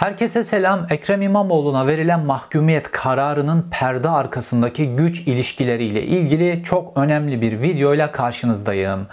Herkese selam. Ekrem İmamoğlu'na verilen mahkumiyet kararının perde arkasındaki güç ilişkileriyle ilgili çok önemli bir videoyla karşınızdayım.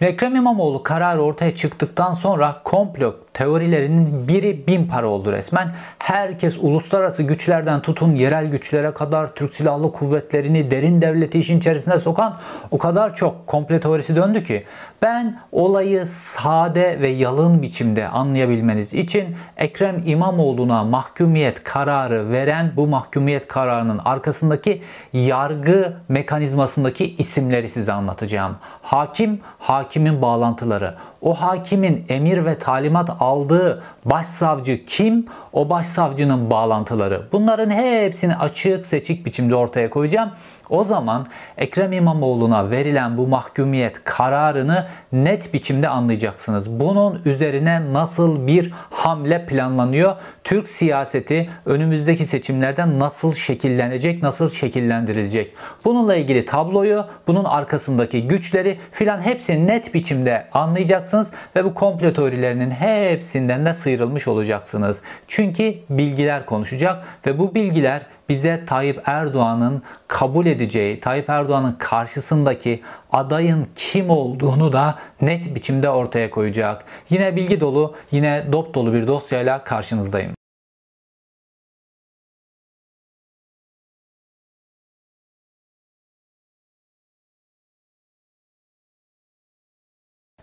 Ekrem İmamoğlu kararı ortaya çıktıktan sonra komplo teorilerinin biri bin para oldu resmen. Herkes uluslararası güçlerden tutun yerel güçlere kadar Türk Silahlı Kuvvetleri'ni derin devleti işin içerisine sokan o kadar çok komplo teorisi döndü ki ben olayı sade ve yalın biçimde anlayabilmeniz için Ekrem İmamoğlu'na mahkumiyet kararı veren bu mahkumiyet kararının arkasındaki yargı mekanizmasındaki isimleri size anlatacağım. Hakim, hakimin bağlantıları. O hakimin emir ve talimat aldığı başsavcı kim? O başsavcının bağlantıları. Bunların hepsini açık seçik biçimde ortaya koyacağım. O zaman Ekrem İmamoğlu'na verilen bu mahkumiyet kararını net biçimde anlayacaksınız. Bunun üzerine nasıl bir hamle planlanıyor? Türk siyaseti önümüzdeki seçimlerden nasıl şekillenecek, nasıl şekillendirilecek? Bununla ilgili tabloyu, bunun arkasındaki güçleri filan hepsini net biçimde anlayacaksınız ve bu komplo teorilerinin hepsinden de sıyrılmış olacaksınız. Çünkü bilgiler konuşacak ve bu bilgiler bize Tayyip Erdoğan'ın kabul edeceği, Tayyip Erdoğan'ın karşısındaki adayın kim olduğunu da net biçimde ortaya koyacak. Yine bilgi dolu, yine dop dolu bir dosyayla karşınızdayım.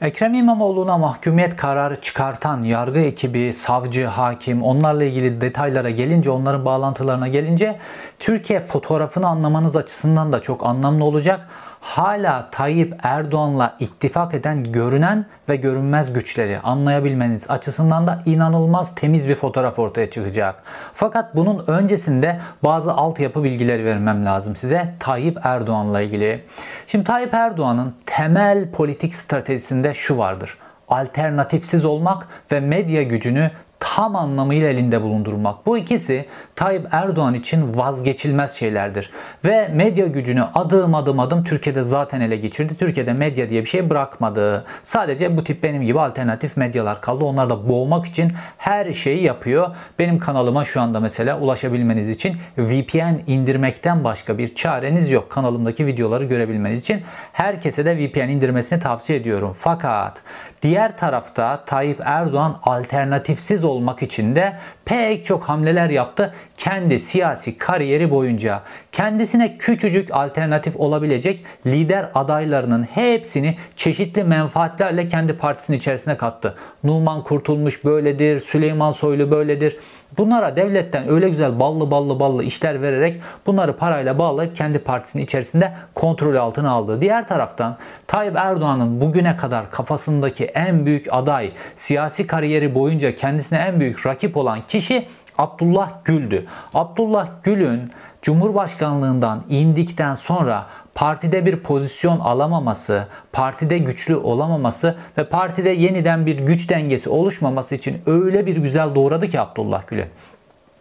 Ekrem İmamoğlu'na mahkumiyet kararı çıkartan yargı ekibi, savcı, hakim onlarla ilgili detaylara gelince, onların bağlantılarına gelince Türkiye fotoğrafını anlamanız açısından da çok anlamlı olacak hala Tayyip Erdoğan'la ittifak eden görünen ve görünmez güçleri anlayabilmeniz açısından da inanılmaz temiz bir fotoğraf ortaya çıkacak. Fakat bunun öncesinde bazı altyapı bilgileri vermem lazım size Tayyip Erdoğan'la ilgili. Şimdi Tayyip Erdoğan'ın temel politik stratejisinde şu vardır alternatifsiz olmak ve medya gücünü tam anlamıyla elinde bulundurmak. Bu ikisi Tayyip Erdoğan için vazgeçilmez şeylerdir. Ve medya gücünü adım adım adım Türkiye'de zaten ele geçirdi. Türkiye'de medya diye bir şey bırakmadı. Sadece bu tip benim gibi alternatif medyalar kaldı. Onlar da boğmak için her şeyi yapıyor. Benim kanalıma şu anda mesela ulaşabilmeniz için VPN indirmekten başka bir çareniz yok. Kanalımdaki videoları görebilmeniz için herkese de VPN indirmesini tavsiye ediyorum. Fakat diğer tarafta Tayyip Erdoğan alternatifsiz olmak için de pek çok hamleler yaptı kendi siyasi kariyeri boyunca. Kendisine küçücük alternatif olabilecek lider adaylarının hepsini çeşitli menfaatlerle kendi partisinin içerisine kattı. Numan Kurtulmuş böyledir, Süleyman Soylu böyledir. Bunlara devletten öyle güzel ballı ballı ballı işler vererek bunları parayla bağlayıp kendi partisinin içerisinde kontrol altına aldı. Diğer taraftan Tayyip Erdoğan'ın bugüne kadar kafasındaki en büyük aday, siyasi kariyeri boyunca kendisine en büyük rakip olan kişi Abdullah Gül'dü. Abdullah Gül'ün Cumhurbaşkanlığından indikten sonra partide bir pozisyon alamaması, partide güçlü olamaması ve partide yeniden bir güç dengesi oluşmaması için öyle bir güzel doğradı ki Abdullah Gül'ü.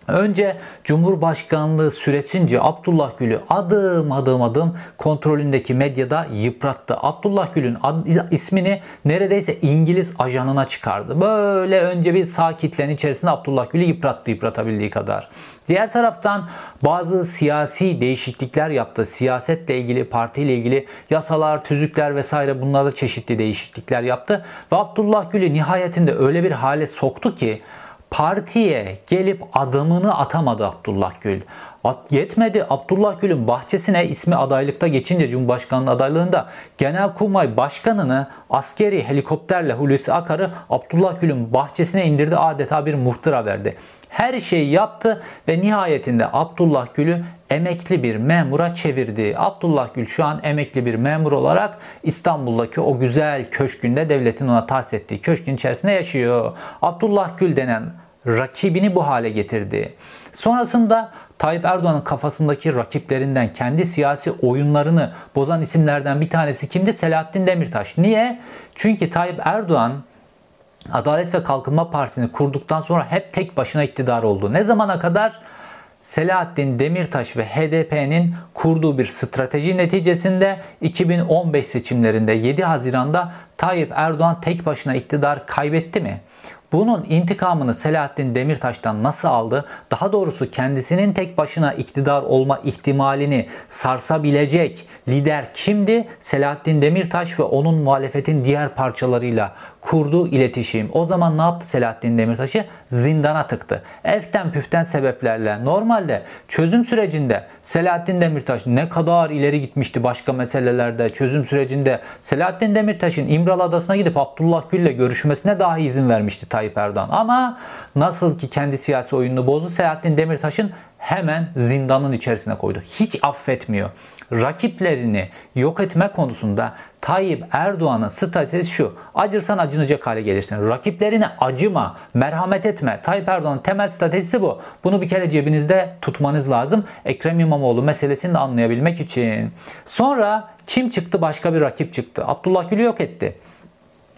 Önce Cumhurbaşkanlığı süresince Abdullah Gül'ü adım adım adım kontrolündeki medyada yıprattı. Abdullah Gül'ün ismini neredeyse İngiliz ajanına çıkardı. Böyle önce bir sağ kitlenin içerisinde Abdullah Gül'ü yıprattı yıpratabildiği kadar. Diğer taraftan bazı siyasi değişiklikler yaptı. Siyasetle ilgili, partiyle ilgili yasalar, tüzükler vesaire bunlarda çeşitli değişiklikler yaptı. Ve Abdullah Gül'ü nihayetinde öyle bir hale soktu ki partiye gelip adımını atamadı Abdullah Gül. Yetmedi Abdullah Gül'ün bahçesine ismi adaylıkta geçince Cumhurbaşkanlığı adaylığında Genelkurmay Başkanı'nı askeri helikopterle Hulusi Akar'ı Abdullah Gül'ün bahçesine indirdi adeta bir muhtıra verdi. Her şeyi yaptı ve nihayetinde Abdullah Gül'ü emekli bir memura çevirdi. Abdullah Gül şu an emekli bir memur olarak İstanbul'daki o güzel köşkünde devletin ona tahsis ettiği köşkün içerisinde yaşıyor. Abdullah Gül denen rakibini bu hale getirdi. Sonrasında Tayyip Erdoğan'ın kafasındaki rakiplerinden kendi siyasi oyunlarını bozan isimlerden bir tanesi kimdi? Selahattin Demirtaş. Niye? Çünkü Tayyip Erdoğan Adalet ve Kalkınma Partisi'ni kurduktan sonra hep tek başına iktidar oldu. Ne zamana kadar? Selahattin Demirtaş ve HDP'nin kurduğu bir strateji neticesinde 2015 seçimlerinde 7 Haziran'da Tayyip Erdoğan tek başına iktidar kaybetti mi? Bunun intikamını Selahattin Demirtaş'tan nasıl aldı? Daha doğrusu kendisinin tek başına iktidar olma ihtimalini sarsabilecek lider kimdi? Selahattin Demirtaş ve onun muhalefetin diğer parçalarıyla kurduğu iletişim. O zaman ne yaptı Selahattin Demirtaş'ı? Zindana tıktı. Eften püften sebeplerle. Normalde çözüm sürecinde Selahattin Demirtaş ne kadar ileri gitmişti başka meselelerde. Çözüm sürecinde Selahattin Demirtaş'ın İmralı Adası'na gidip Abdullah Gül'le görüşmesine dahi izin vermişti Tayyip Erdoğan. Ama nasıl ki kendi siyasi oyununu bozdu Selahattin Demirtaş'ın hemen zindanın içerisine koydu. Hiç affetmiyor. Rakiplerini yok etme konusunda Tayyip Erdoğan'ın stratejisi şu. Acırsan acınacak hale gelirsin. Rakiplerine acıma, merhamet etme. Tayyip Erdoğan'ın temel stratejisi bu. Bunu bir kere cebinizde tutmanız lazım. Ekrem İmamoğlu meselesini de anlayabilmek için. Sonra kim çıktı? Başka bir rakip çıktı. Abdullah Gül'ü yok etti.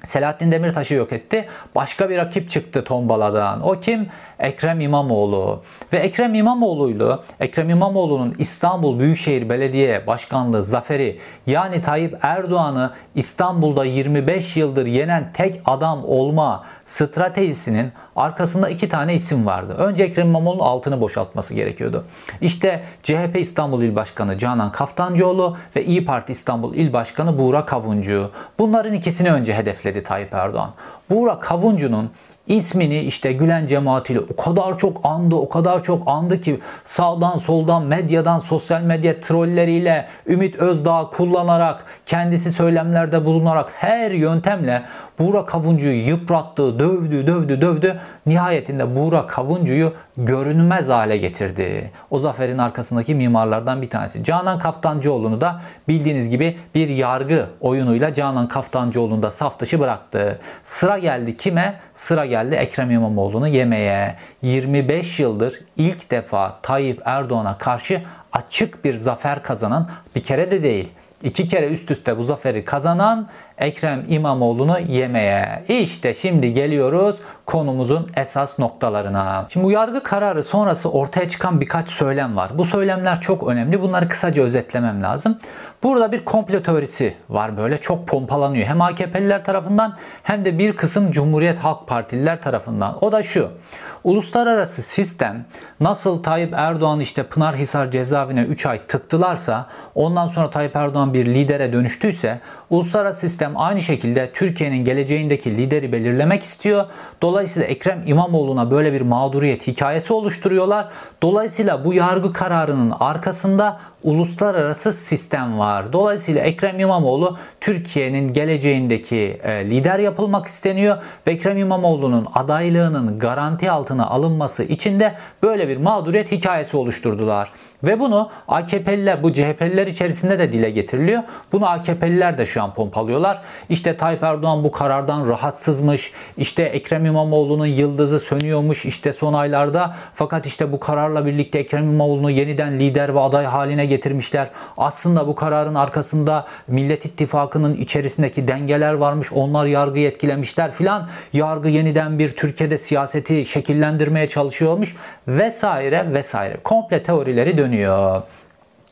Selahattin Demirtaş'ı yok etti. Başka bir rakip çıktı tombaladan. O kim? Ekrem İmamoğlu. Ve Ekrem İmamoğlu'yla Ekrem İmamoğlu'nun İstanbul Büyükşehir Belediye Başkanlığı zaferi yani Tayyip Erdoğan'ı İstanbul'da 25 yıldır yenen tek adam olma stratejisinin arkasında iki tane isim vardı. Önce Ekrem İmamoğlu'nun altını boşaltması gerekiyordu. İşte CHP İstanbul İl Başkanı Canan Kaftancıoğlu ve İyi Parti İstanbul İl Başkanı Buğra Kavuncu. Bunların ikisini önce hedefledi Tayyip Erdoğan. Buğra Kavuncu'nun ismini işte Gülen cemaatiyle o kadar çok andı, o kadar çok andı ki sağdan soldan medyadan sosyal medya trolleriyle Ümit Özdağ kullanarak kendisi söylemlerde bulunarak her yöntemle Buğra Kavuncu'yu yıprattı, dövdü, dövdü, dövdü. Nihayetinde Buğra Kavuncu'yu görünmez hale getirdi. O zaferin arkasındaki mimarlardan bir tanesi. Canan Kaftancıoğlu'nu da bildiğiniz gibi bir yargı oyunuyla Canan Kaftancıoğlu'nu da saf dışı bıraktı. Sıra geldi kime? Sıra geldi Ekrem İmamoğlu'nu yemeye. 25 yıldır ilk defa Tayyip Erdoğan'a karşı açık bir zafer kazanan bir kere de değil iki kere üst üste bu zaferi kazanan Ekrem İmamoğlu'nu yemeye. İşte şimdi geliyoruz konumuzun esas noktalarına. Şimdi bu yargı kararı sonrası ortaya çıkan birkaç söylem var. Bu söylemler çok önemli. Bunları kısaca özetlemem lazım. Burada bir komplo teorisi var böyle çok pompalanıyor. Hem AKP'liler tarafından hem de bir kısım Cumhuriyet Halk Partililer tarafından. O da şu. Uluslararası sistem nasıl Tayyip Erdoğan işte Pınarhisar cezaevine 3 ay tıktılarsa ondan sonra Tayyip Erdoğan bir lidere dönüştüyse uluslararası sistem aynı şekilde Türkiye'nin geleceğindeki lideri belirlemek istiyor. Dolayısıyla Ekrem İmamoğlu'na böyle bir mağduriyet hikayesi oluşturuyorlar. Dolayısıyla bu yargı kararının arkasında uluslararası sistem var. Dolayısıyla Ekrem İmamoğlu Türkiye'nin geleceğindeki e, lider yapılmak isteniyor ve Ekrem İmamoğlu'nun adaylığının garanti altına alınması için de böyle bir mağduriyet hikayesi oluşturdular. Ve bunu AKP'liler, bu CHP'liler içerisinde de dile getiriliyor. Bunu AKP'liler de şu an pompalıyorlar. İşte Tayyip Erdoğan bu karardan rahatsızmış. İşte Ekrem İmamoğlu'nun yıldızı sönüyormuş işte son aylarda. Fakat işte bu kararla birlikte Ekrem İmamoğlu'nu yeniden lider ve aday haline getirmişler. Aslında bu kararın arkasında Millet İttifakı'nın içerisindeki dengeler varmış. Onlar yargıyı etkilemişler filan. Yargı yeniden bir Türkiye'de siyaseti şekillendirmeye çalışıyormuş vesaire vesaire. Komple teorileri dönüyor dönüyor.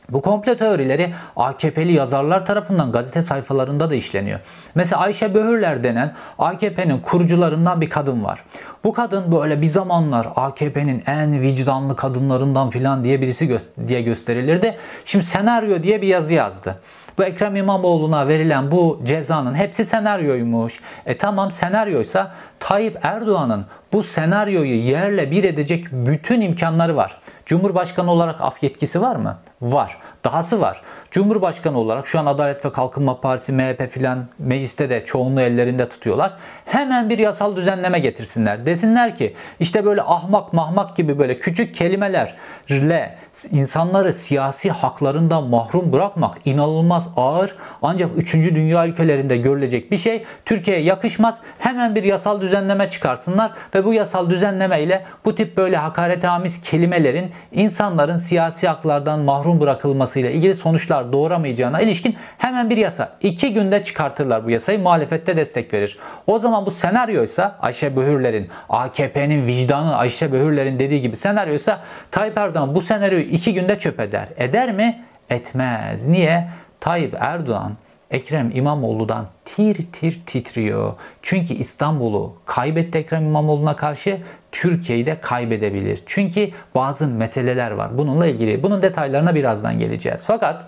Bu komplo teorileri AKP'li yazarlar tarafından gazete sayfalarında da işleniyor. Mesela Ayşe Böhürler denen AKP'nin kurucularından bir kadın var. Bu kadın böyle bir zamanlar AKP'nin en vicdanlı kadınlarından filan diye birisi gö- diye gösterilirdi. Şimdi senaryo diye bir yazı yazdı. Bu Ekrem İmamoğlu'na verilen bu cezanın hepsi senaryoymuş. E tamam senaryoysa Tayyip Erdoğan'ın bu senaryoyu yerle bir edecek bütün imkanları var. Cumhurbaşkanı olarak af yetkisi var mı? Var. Dahası var. Cumhurbaşkanı olarak şu an Adalet ve Kalkınma Partisi, MHP filan mecliste de çoğunluğu ellerinde tutuyorlar. Hemen bir yasal düzenleme getirsinler. Desinler ki işte böyle ahmak mahmak gibi böyle küçük kelimelerle insanları siyasi haklarından mahrum bırakmak inanılmaz ağır ancak 3. dünya ülkelerinde görülecek bir şey. Türkiye'ye yakışmaz. Hemen bir yasal düzenleme çıkarsınlar ve bu yasal düzenleme ile bu tip böyle hakaretamiz kelimelerin insanların siyasi haklardan mahrum bırakılmasıyla ilgili sonuçlar doğuramayacağına ilişkin hemen bir yasa. iki günde çıkartırlar bu yasayı. Muhalefette destek verir. O zaman bu senaryoysa Ayşe Böhürler'in AKP'nin vicdanı Ayşe Böhürler'in dediği gibi senaryoysa Tayyip Erdoğan bu senaryoyu iki günde çöp eder. Eder mi? Etmez. Niye? Tayyip Erdoğan Ekrem İmamoğlu'dan tir tir titriyor. Çünkü İstanbul'u kaybetti Ekrem İmamoğlu'na karşı Türkiye'yi de kaybedebilir. Çünkü bazı meseleler var. Bununla ilgili bunun detaylarına birazdan geleceğiz. Fakat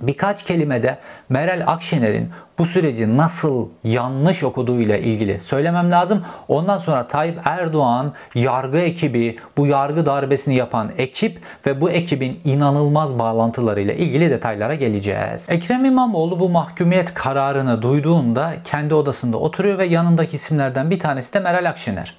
birkaç kelimede Meral Akşener'in bu süreci nasıl yanlış okuduğuyla ilgili söylemem lazım. Ondan sonra Tayyip Erdoğan yargı ekibi, bu yargı darbesini yapan ekip ve bu ekibin inanılmaz bağlantılarıyla ilgili detaylara geleceğiz. Ekrem İmamoğlu bu mahkumiyet kararını duyduğunda kendi odasında oturuyor ve yanındaki isimlerden bir tanesi de Meral Akşener.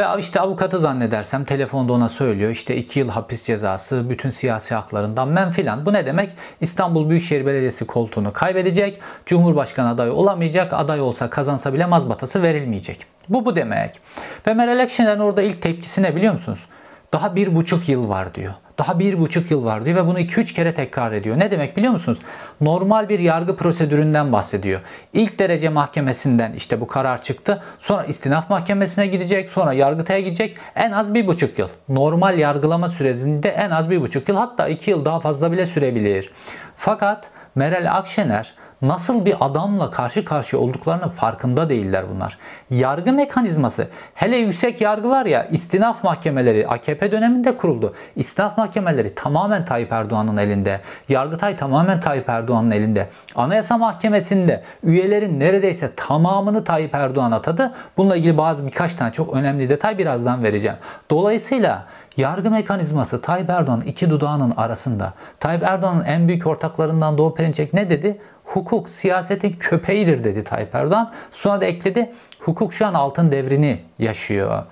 Ve işte avukatı zannedersem telefonda ona söylüyor işte 2 yıl hapis cezası, bütün siyasi haklarından men filan. Bu ne demek? İstanbul Büyükşehir Belediyesi koltuğunu kaybedecek, Cumhurbaşkanı adayı olamayacak, aday olsa kazansa bile mazbatası verilmeyecek. Bu bu demek. Ve Meral Akşener'in orada ilk tepkisi ne biliyor musunuz? Daha bir buçuk yıl var diyor. Daha bir buçuk yıl var diyor ve bunu 2-3 kere tekrar ediyor. Ne demek biliyor musunuz? Normal bir yargı prosedüründen bahsediyor. İlk derece mahkemesinden işte bu karar çıktı. Sonra istinaf mahkemesine gidecek. Sonra yargıtaya gidecek. En az bir buçuk yıl. Normal yargılama sürecinde en az bir buçuk yıl hatta iki yıl daha fazla bile sürebilir. Fakat Meral Akşener nasıl bir adamla karşı karşıya olduklarının farkında değiller bunlar. Yargı mekanizması hele yüksek yargılar ya istinaf mahkemeleri AKP döneminde kuruldu. İstinaf mahkemeleri tamamen Tayyip Erdoğan'ın elinde. Yargıtay tamamen Tayyip Erdoğan'ın elinde. Anayasa Mahkemesi'nde üyelerin neredeyse tamamını Tayyip Erdoğan atadı. Bununla ilgili bazı birkaç tane çok önemli detay birazdan vereceğim. Dolayısıyla Yargı mekanizması Tayyip Erdoğan iki dudağının arasında. Tayyip Erdoğan'ın en büyük ortaklarından Doğu Perinçek ne dedi? hukuk siyasetin köpeğidir dedi Tayyip Erdoğan. Sonra da ekledi hukuk şu an altın devrini yaşıyor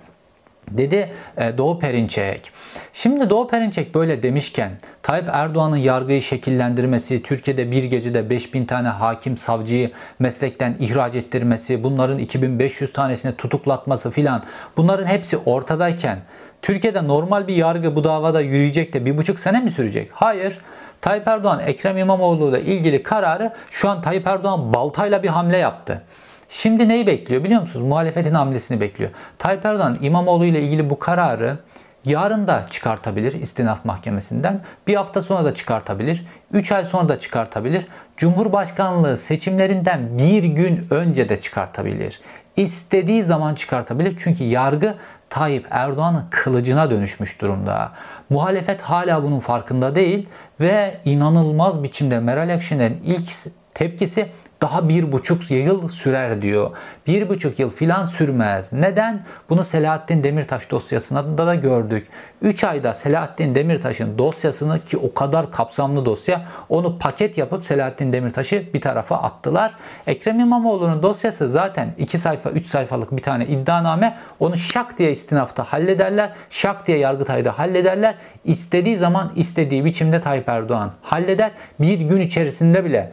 dedi e, Doğu Perinçek. Şimdi Doğu Perinçek böyle demişken Tayyip Erdoğan'ın yargıyı şekillendirmesi, Türkiye'de bir gecede 5000 tane hakim savcıyı meslekten ihraç ettirmesi, bunların 2500 tanesini tutuklatması filan bunların hepsi ortadayken Türkiye'de normal bir yargı bu davada yürüyecek de bir buçuk sene mi sürecek? Hayır. Tayyip Erdoğan Ekrem İmamoğlu ile ilgili kararı şu an Tayyip Erdoğan baltayla bir hamle yaptı. Şimdi neyi bekliyor biliyor musunuz? Muhalefetin hamlesini bekliyor. Tayyip Erdoğan İmamoğlu ile ilgili bu kararı yarın da çıkartabilir istinaf mahkemesinden. Bir hafta sonra da çıkartabilir. 3 ay sonra da çıkartabilir. Cumhurbaşkanlığı seçimlerinden bir gün önce de çıkartabilir. İstediği zaman çıkartabilir. Çünkü yargı Tayyip Erdoğan'ın kılıcına dönüşmüş durumda. Muhalefet hala bunun farkında değil ve inanılmaz biçimde Meral Akşener'in ilk tepkisi daha bir buçuk yıl sürer diyor. Bir buçuk yıl filan sürmez. Neden? Bunu Selahattin Demirtaş dosyasında da gördük. 3 ayda Selahattin Demirtaş'ın dosyasını ki o kadar kapsamlı dosya onu paket yapıp Selahattin Demirtaş'ı bir tarafa attılar. Ekrem İmamoğlu'nun dosyası zaten 2 sayfa 3 sayfalık bir tane iddianame. Onu şak diye istinafta hallederler. Şak diye yargıtayda hallederler. İstediği zaman istediği biçimde Tayyip Erdoğan halleder. Bir gün içerisinde bile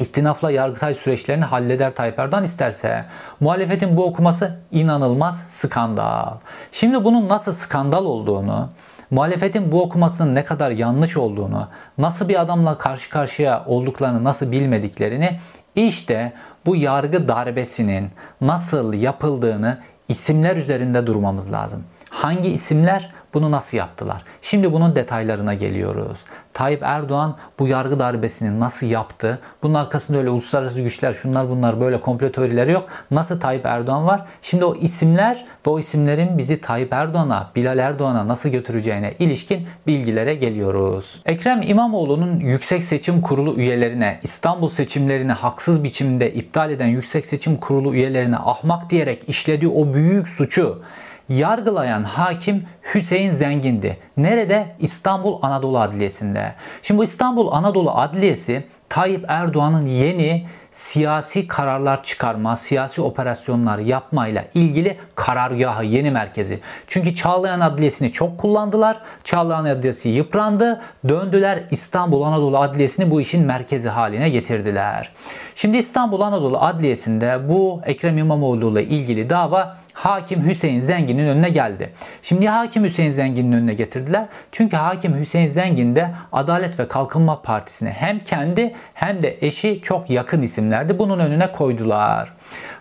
istinafla yargıtay süreçlerini halleder Tayyip Erdoğan isterse. Muhalefetin bu okuması inanılmaz skandal. Şimdi bunun nasıl skandal olduğunu, muhalefetin bu okumasının ne kadar yanlış olduğunu, nasıl bir adamla karşı karşıya olduklarını nasıl bilmediklerini işte bu yargı darbesinin nasıl yapıldığını isimler üzerinde durmamız lazım. Hangi isimler? Bunu nasıl yaptılar? Şimdi bunun detaylarına geliyoruz. Tayyip Erdoğan bu yargı darbesini nasıl yaptı? Bunun arkasında öyle uluslararası güçler, şunlar bunlar böyle komplo teorileri yok. Nasıl Tayyip Erdoğan var? Şimdi o isimler ve o isimlerin bizi Tayyip Erdoğan'a, Bilal Erdoğan'a nasıl götüreceğine ilişkin bilgilere geliyoruz. Ekrem İmamoğlu'nun Yüksek Seçim Kurulu üyelerine, İstanbul seçimlerini haksız biçimde iptal eden Yüksek Seçim Kurulu üyelerine ahmak diyerek işlediği o büyük suçu yargılayan hakim Hüseyin Zengin'di. Nerede? İstanbul Anadolu Adliyesi'nde. Şimdi bu İstanbul Anadolu Adliyesi Tayyip Erdoğan'ın yeni siyasi kararlar çıkarma, siyasi operasyonlar yapmayla ilgili karargahı, yeni merkezi. Çünkü Çağlayan Adliyesi'ni çok kullandılar. Çağlayan Adliyesi yıprandı. Döndüler İstanbul Anadolu Adliyesi'ni bu işin merkezi haline getirdiler. Şimdi İstanbul Anadolu Adliyesi'nde bu Ekrem İmamoğlu ile ilgili dava Hakim Hüseyin Zengin'in önüne geldi. Şimdi Hakim Hüseyin Zengin'in önüne getirdiler. Çünkü Hakim Hüseyin Zengin de Adalet ve Kalkınma Partisi'ne hem kendi hem de eşi çok yakın isimlerdi. Bunun önüne koydular.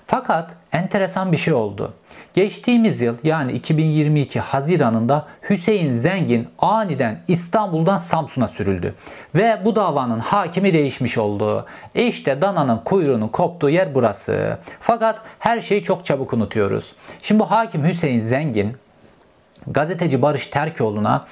Fakat enteresan bir şey oldu. Geçtiğimiz yıl yani 2022 Haziran'ında Hüseyin Zengin aniden İstanbul'dan Samsun'a sürüldü. Ve bu davanın hakimi değişmiş oldu. İşte dananın kuyruğunun koptuğu yer burası. Fakat her şeyi çok çabuk unutuyoruz. Şimdi bu hakim Hüseyin Zengin gazeteci Barış Terkoğlu'na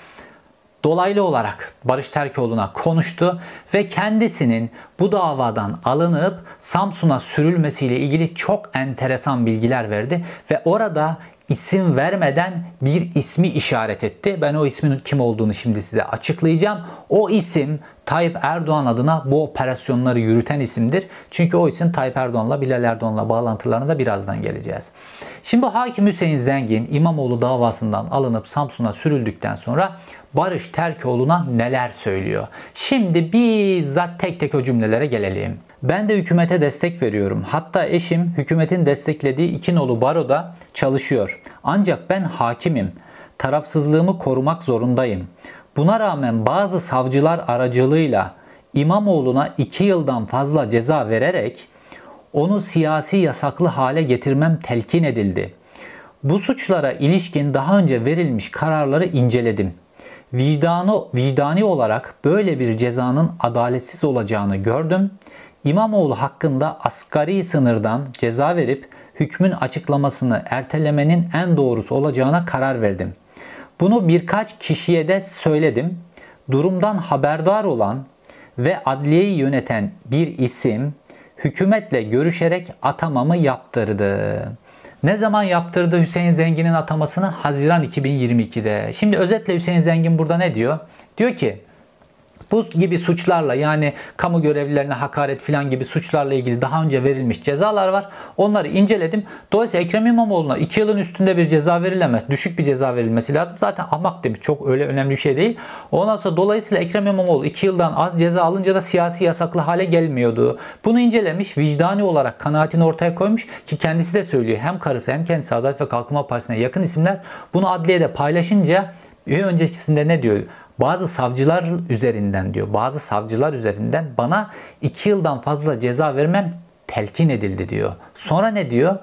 dolaylı olarak Barış Terkoğlu'na konuştu ve kendisinin bu davadan alınıp Samsun'a sürülmesiyle ilgili çok enteresan bilgiler verdi ve orada isim vermeden bir ismi işaret etti. Ben o ismin kim olduğunu şimdi size açıklayacağım. O isim Tayyip Erdoğan adına bu operasyonları yürüten isimdir. Çünkü o isim Tayyip Erdoğan'la Bilal Erdoğan'la bağlantılarına da birazdan geleceğiz. Şimdi Hakim Hüseyin Zengin İmamoğlu davasından alınıp Samsun'a sürüldükten sonra Barış Terkoğlu'na neler söylüyor? Şimdi bizzat tek tek o cümlelere gelelim. Ben de hükümete destek veriyorum. Hatta eşim hükümetin desteklediği iki nolu baroda çalışıyor. Ancak ben hakimim. Tarafsızlığımı korumak zorundayım. Buna rağmen bazı savcılar aracılığıyla İmamoğlu'na 2 yıldan fazla ceza vererek onu siyasi yasaklı hale getirmem telkin edildi. Bu suçlara ilişkin daha önce verilmiş kararları inceledim. Vicdanı, vicdani olarak böyle bir cezanın adaletsiz olacağını gördüm. İmamoğlu hakkında asgari sınırdan ceza verip hükmün açıklamasını ertelemenin en doğrusu olacağına karar verdim. Bunu birkaç kişiye de söyledim. Durumdan haberdar olan ve adliyeyi yöneten bir isim hükümetle görüşerek atamamı yaptırdı. Ne zaman yaptırdı Hüseyin Zengin'in atamasını? Haziran 2022'de. Şimdi özetle Hüseyin Zengin burada ne diyor? Diyor ki bu gibi suçlarla yani kamu görevlilerine hakaret filan gibi suçlarla ilgili daha önce verilmiş cezalar var. Onları inceledim. Dolayısıyla Ekrem İmamoğlu'na 2 yılın üstünde bir ceza verilemez. Düşük bir ceza verilmesi lazım. Zaten ahmak demiş. Çok öyle önemli bir şey değil. Ondan sonra dolayısıyla Ekrem İmamoğlu 2 yıldan az ceza alınca da siyasi yasaklı hale gelmiyordu. Bunu incelemiş. Vicdani olarak kanaatini ortaya koymuş ki kendisi de söylüyor. Hem karısı hem kendisi Adalet ve Kalkınma Partisi'ne yakın isimler bunu adliyede paylaşınca bir öncekisinde ne diyor? Bazı savcılar üzerinden diyor. Bazı savcılar üzerinden bana 2 yıldan fazla ceza vermem telkin edildi diyor. Sonra ne diyor?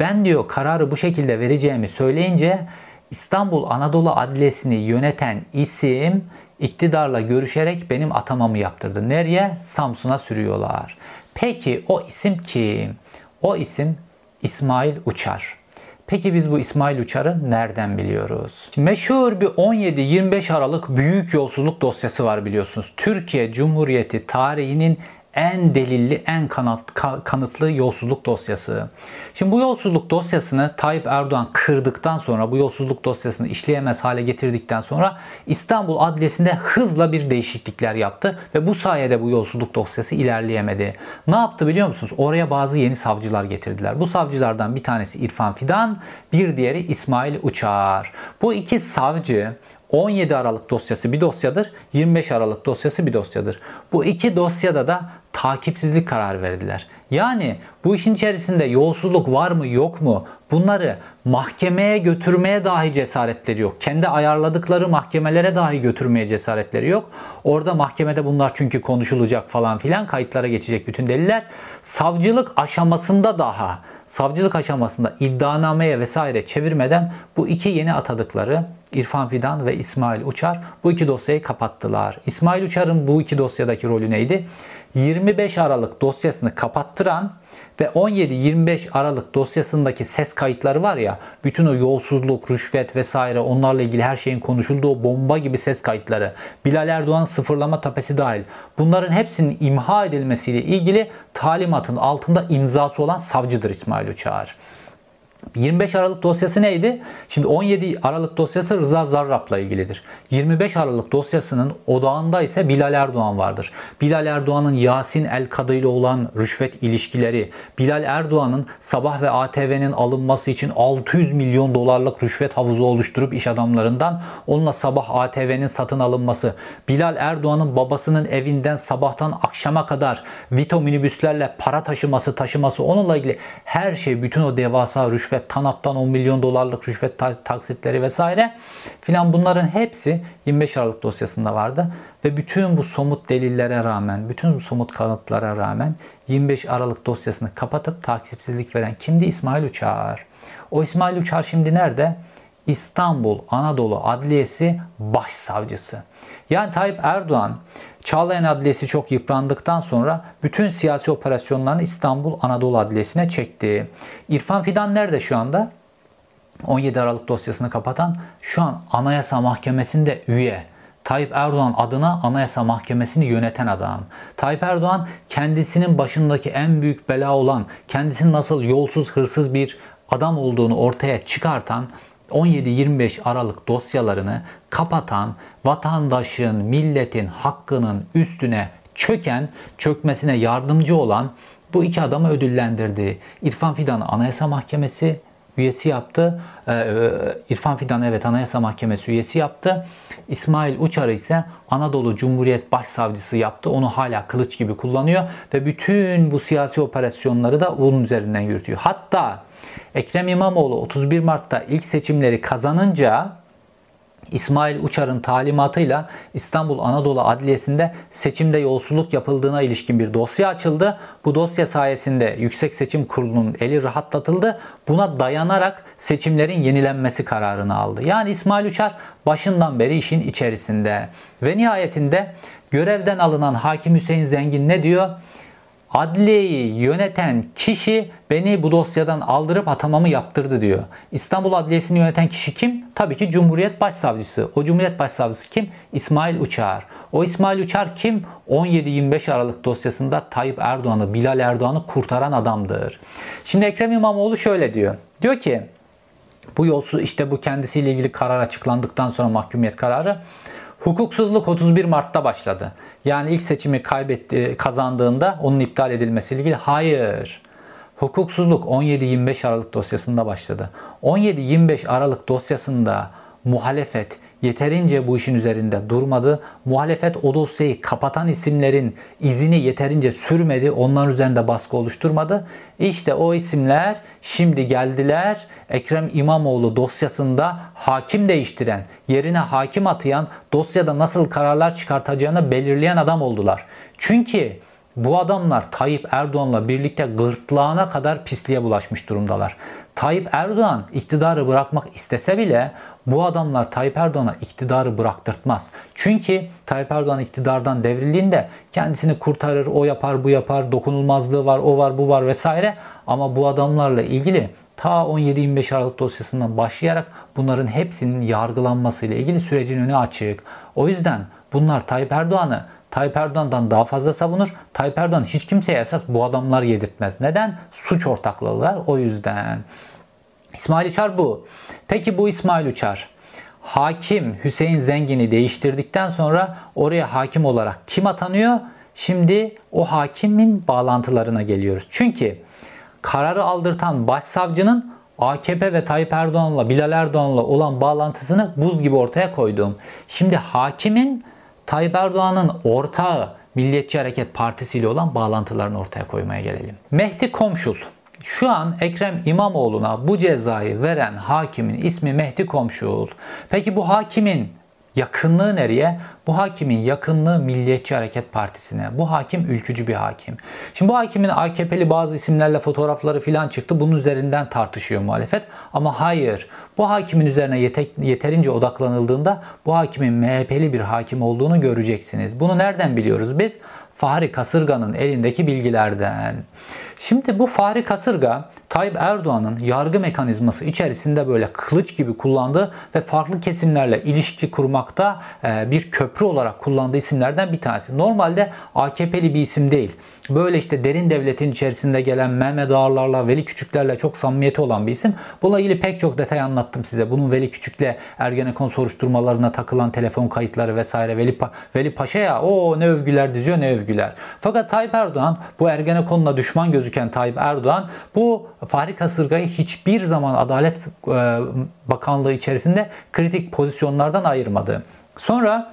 Ben diyor kararı bu şekilde vereceğimi söyleyince İstanbul Anadolu Adliyesi'ni yöneten isim iktidarla görüşerek benim atamamı yaptırdı. Nereye? Samsun'a sürüyorlar. Peki o isim kim? O isim İsmail Uçar. Peki biz bu İsmail Uçar'ı nereden biliyoruz? meşhur bir 17-25 Aralık büyük yolsuzluk dosyası var biliyorsunuz. Türkiye Cumhuriyeti tarihinin en delilli, en kanat, kanıtlı yolsuzluk dosyası. Şimdi bu yolsuzluk dosyasını Tayyip Erdoğan kırdıktan sonra, bu yolsuzluk dosyasını işleyemez hale getirdikten sonra İstanbul Adliyesi'nde hızla bir değişiklikler yaptı ve bu sayede bu yolsuzluk dosyası ilerleyemedi. Ne yaptı biliyor musunuz? Oraya bazı yeni savcılar getirdiler. Bu savcılardan bir tanesi İrfan Fidan, bir diğeri İsmail Uçar. Bu iki savcı 17 Aralık dosyası bir dosyadır, 25 Aralık dosyası bir dosyadır. Bu iki dosyada da takipsizlik kararı verdiler. Yani bu işin içerisinde yolsuzluk var mı yok mu bunları mahkemeye götürmeye dahi cesaretleri yok. Kendi ayarladıkları mahkemelere dahi götürmeye cesaretleri yok. Orada mahkemede bunlar çünkü konuşulacak falan filan kayıtlara geçecek bütün deliller. Savcılık aşamasında daha savcılık aşamasında iddianameye vesaire çevirmeden bu iki yeni atadıkları İrfan Fidan ve İsmail Uçar bu iki dosyayı kapattılar. İsmail Uçar'ın bu iki dosyadaki rolü neydi? 25 Aralık dosyasını kapattıran ve 17-25 Aralık dosyasındaki ses kayıtları var ya bütün o yolsuzluk, rüşvet vesaire onlarla ilgili her şeyin konuşulduğu bomba gibi ses kayıtları Bilal Erdoğan sıfırlama tapesi dahil bunların hepsinin imha edilmesiyle ilgili talimatın altında imzası olan savcıdır İsmail Uçar. 25 Aralık dosyası neydi? Şimdi 17 Aralık dosyası Rıza Zarrab'la ilgilidir. 25 Aralık dosyasının odağında ise Bilal Erdoğan vardır. Bilal Erdoğan'ın Yasin El Kadı ile olan rüşvet ilişkileri, Bilal Erdoğan'ın Sabah ve ATV'nin alınması için 600 milyon dolarlık rüşvet havuzu oluşturup iş adamlarından onunla Sabah ATV'nin satın alınması, Bilal Erdoğan'ın babasının evinden sabahtan akşama kadar Vito minibüslerle para taşıması, taşıması onunla ilgili her şey bütün o devasa rüşvet TANAP'tan 10 milyon dolarlık rüşvet taksitleri vesaire filan bunların hepsi 25 Aralık dosyasında vardı. Ve bütün bu somut delillere rağmen, bütün bu somut kanıtlara rağmen 25 Aralık dosyasını kapatıp takipsizlik veren kimdi? İsmail Uçar. O İsmail Uçar şimdi nerede? İstanbul Anadolu Adliyesi Başsavcısı. Yani Tayyip Erdoğan Çağlayan Adliyesi çok yıprandıktan sonra bütün siyasi operasyonlarını İstanbul Anadolu Adliyesi'ne çekti. İrfan Fidan nerede şu anda? 17 Aralık dosyasını kapatan şu an Anayasa Mahkemesi'nde üye. Tayyip Erdoğan adına Anayasa Mahkemesi'ni yöneten adam. Tayyip Erdoğan kendisinin başındaki en büyük bela olan, kendisinin nasıl yolsuz, hırsız bir adam olduğunu ortaya çıkartan 17-25 Aralık dosyalarını kapatan, vatandaşın, milletin hakkının üstüne çöken, çökmesine yardımcı olan bu iki adamı ödüllendirdi. İrfan Fidan'ı Anayasa Mahkemesi üyesi yaptı. Ee, e, İrfan Fidan evet Anayasa Mahkemesi üyesi yaptı. İsmail Uçar'ı ise Anadolu Cumhuriyet Başsavcısı yaptı. Onu hala kılıç gibi kullanıyor ve bütün bu siyasi operasyonları da onun üzerinden yürütüyor. Hatta Ekrem İmamoğlu 31 Mart'ta ilk seçimleri kazanınca İsmail Uçar'ın talimatıyla İstanbul Anadolu Adliyesi'nde seçimde yolsuzluk yapıldığına ilişkin bir dosya açıldı. Bu dosya sayesinde Yüksek Seçim Kurulu'nun eli rahatlatıldı. Buna dayanarak seçimlerin yenilenmesi kararını aldı. Yani İsmail Uçar başından beri işin içerisinde. Ve nihayetinde görevden alınan Hakim Hüseyin Zengin ne diyor? Adliyeyi yöneten kişi beni bu dosyadan aldırıp atamamı yaptırdı diyor. İstanbul Adliyesi'ni yöneten kişi kim? Tabii ki Cumhuriyet Başsavcısı. O Cumhuriyet Başsavcısı kim? İsmail Uçar. O İsmail Uçar kim? 17-25 Aralık dosyasında Tayyip Erdoğan'ı, Bilal Erdoğan'ı kurtaran adamdır. Şimdi Ekrem İmamoğlu şöyle diyor. Diyor ki bu yolsuz işte bu kendisiyle ilgili karar açıklandıktan sonra mahkumiyet kararı Hukuksuzluk 31 Mart'ta başladı. Yani ilk seçimi kaybetti, kazandığında onun iptal edilmesiyle ilgili hayır. Hukuksuzluk 17-25 Aralık dosyasında başladı. 17-25 Aralık dosyasında muhalefet yeterince bu işin üzerinde durmadı. Muhalefet o dosyayı kapatan isimlerin izini yeterince sürmedi. Onların üzerinde baskı oluşturmadı. İşte o isimler şimdi geldiler. Ekrem İmamoğlu dosyasında hakim değiştiren, yerine hakim atayan, dosyada nasıl kararlar çıkartacağını belirleyen adam oldular. Çünkü bu adamlar Tayyip Erdoğan'la birlikte gırtlağına kadar pisliğe bulaşmış durumdalar. Tayyip Erdoğan iktidarı bırakmak istese bile bu adamlar Tayyip Erdoğan'a iktidarı bıraktırtmaz. Çünkü Tayyip Erdoğan iktidardan devrildiğinde kendisini kurtarır, o yapar, bu yapar, dokunulmazlığı var, o var, bu var vesaire. Ama bu adamlarla ilgili ta 17-25 Aralık dosyasından başlayarak bunların hepsinin yargılanmasıyla ilgili sürecin önü açık. O yüzden bunlar Tayyip Erdoğan'ı Tayyip Erdoğan'dan daha fazla savunur. Tayyip Erdoğan hiç kimseye esas bu adamlar yedirtmez. Neden? Suç ortaklığılar o yüzden. İsmail Uçar bu. Peki bu İsmail Uçar hakim Hüseyin Zengin'i değiştirdikten sonra oraya hakim olarak kim atanıyor? Şimdi o hakimin bağlantılarına geliyoruz. Çünkü kararı aldırtan başsavcının AKP ve Tayyip Erdoğan'la, Bilal Erdoğan'la olan bağlantısını buz gibi ortaya koydum. Şimdi hakimin Tayyip Erdoğan'ın ortağı Milliyetçi Hareket Partisi ile olan bağlantılarını ortaya koymaya gelelim. Mehdi Komşul şu an Ekrem İmamoğlu'na bu cezayı veren hakimin ismi Mehdi Komşul. Peki bu hakimin yakınlığı nereye? Bu hakimin yakınlığı Milliyetçi Hareket Partisi'ne. Bu hakim ülkücü bir hakim. Şimdi bu hakimin AKP'li bazı isimlerle fotoğrafları filan çıktı. Bunun üzerinden tartışıyor muhalefet. Ama hayır. Bu hakimin üzerine yeterince odaklanıldığında bu hakimin MHP'li bir hakim olduğunu göreceksiniz. Bunu nereden biliyoruz biz? Fahri Kasırga'nın elindeki bilgilerden. Şimdi bu Fahri Kasırga Tayyip Erdoğan'ın yargı mekanizması içerisinde böyle kılıç gibi kullandığı ve farklı kesimlerle ilişki kurmakta e, bir köprü olarak kullandığı isimlerden bir tanesi. Normalde AKP'li bir isim değil. Böyle işte derin devletin içerisinde gelen Mehmet Ağarlarla, Veli Küçüklerle çok samimiyeti olan bir isim. Bununla ilgili pek çok detay anlattım size. Bunun Veli Küçük'le Ergenekon soruşturmalarına takılan telefon kayıtları vesaire. Veli, pa Veli Paşa'ya o ne övgüler diziyor ne övgüler. Fakat Tayyip Erdoğan bu Ergenekon'la düşman gözüken Tayyip Erdoğan bu Fahri Kasırga'yı hiçbir zaman Adalet e, Bakanlığı içerisinde kritik pozisyonlardan ayırmadı. Sonra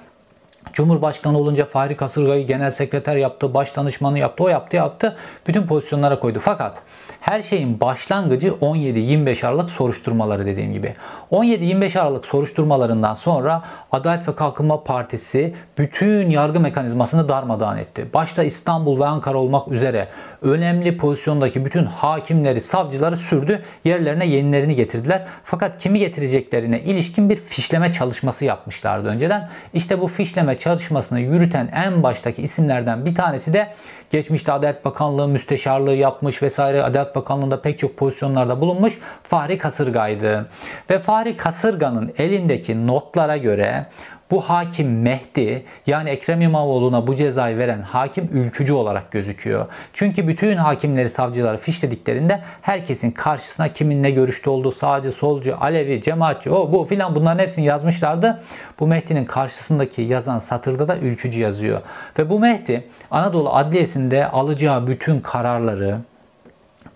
Cumhurbaşkanı olunca Fahri Kasırga'yı genel sekreter yaptı, baş danışmanı yaptı, o yaptı, yaptı. Bütün pozisyonlara koydu. Fakat Her şeyin başlangıcı 17-25 Aralık soruşturmaları dediğim gibi. 17-25 Aralık soruşturmalarından sonra Adalet ve Kalkınma Partisi bütün yargı mekanizmasını darmadağın etti. Başta İstanbul ve Ankara olmak üzere önemli pozisyondaki bütün hakimleri, savcıları sürdü. Yerlerine yenilerini getirdiler. Fakat kimi getireceklerine ilişkin bir fişleme çalışması yapmışlardı önceden. İşte bu fişleme çalışmasını yürüten en baştaki isimlerden bir tanesi de geçmişte Adalet Bakanlığı müsteşarlığı yapmış vesaire Adalet Bakanlığı'nda pek çok pozisyonlarda bulunmuş Fahri Kasırga'ydı. Ve Fahri Kasırga'nın elindeki notlara göre bu hakim Mehdi yani Ekrem İmamoğlu'na bu cezayı veren hakim ülkücü olarak gözüküyor. Çünkü bütün hakimleri, savcıları fişlediklerinde herkesin karşısına kimin ne görüşte olduğu, sağcı, solcu, Alevi, cemaatçi, o bu filan bunların hepsini yazmışlardı. Bu Mehdi'nin karşısındaki yazan satırda da ülkücü yazıyor. Ve bu Mehdi Anadolu Adliyesi'nde alacağı bütün kararları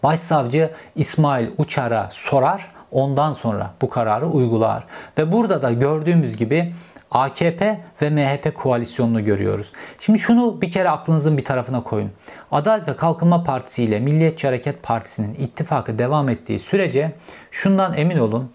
Başsavcı İsmail Uçar'a sorar. Ondan sonra bu kararı uygular. Ve burada da gördüğümüz gibi AKP ve MHP koalisyonunu görüyoruz. Şimdi şunu bir kere aklınızın bir tarafına koyun. Adalet ve Kalkınma Partisi ile Milliyetçi Hareket Partisi'nin ittifakı devam ettiği sürece şundan emin olun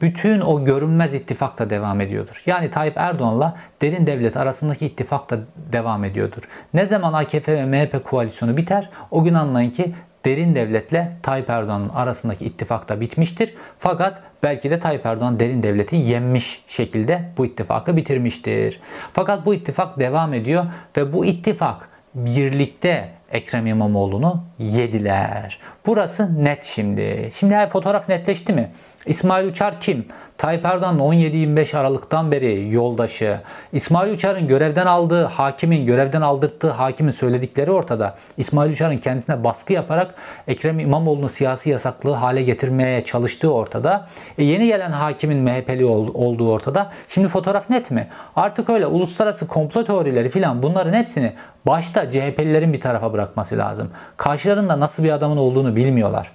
bütün o görünmez ittifak da devam ediyordur. Yani Tayyip Erdoğan'la derin devlet arasındaki ittifak da devam ediyordur. Ne zaman AKP ve MHP koalisyonu biter o gün anlayın ki derin devletle Tayyip Erdoğan'ın arasındaki ittifak da bitmiştir. Fakat belki de Tayyip Erdoğan derin devleti yenmiş şekilde bu ittifakı bitirmiştir. Fakat bu ittifak devam ediyor ve bu ittifak birlikte Ekrem İmamoğlu'nu yediler. Burası net şimdi. Şimdi fotoğraf netleşti mi? İsmail Uçar kim? Tayyip Erdoğan'ın 17-25 Aralık'tan beri yoldaşı. İsmail Uçar'ın görevden aldığı hakimin, görevden aldırttığı hakimin söyledikleri ortada. İsmail Uçar'ın kendisine baskı yaparak Ekrem İmamoğlu'nu siyasi yasaklığı hale getirmeye çalıştığı ortada. E yeni gelen hakimin MHP'li olduğu ortada. Şimdi fotoğraf net mi? Artık öyle uluslararası komplo teorileri filan bunların hepsini başta CHP'lilerin bir tarafa bırakması lazım. Karşılarında nasıl bir adamın olduğunu bilmiyorlar.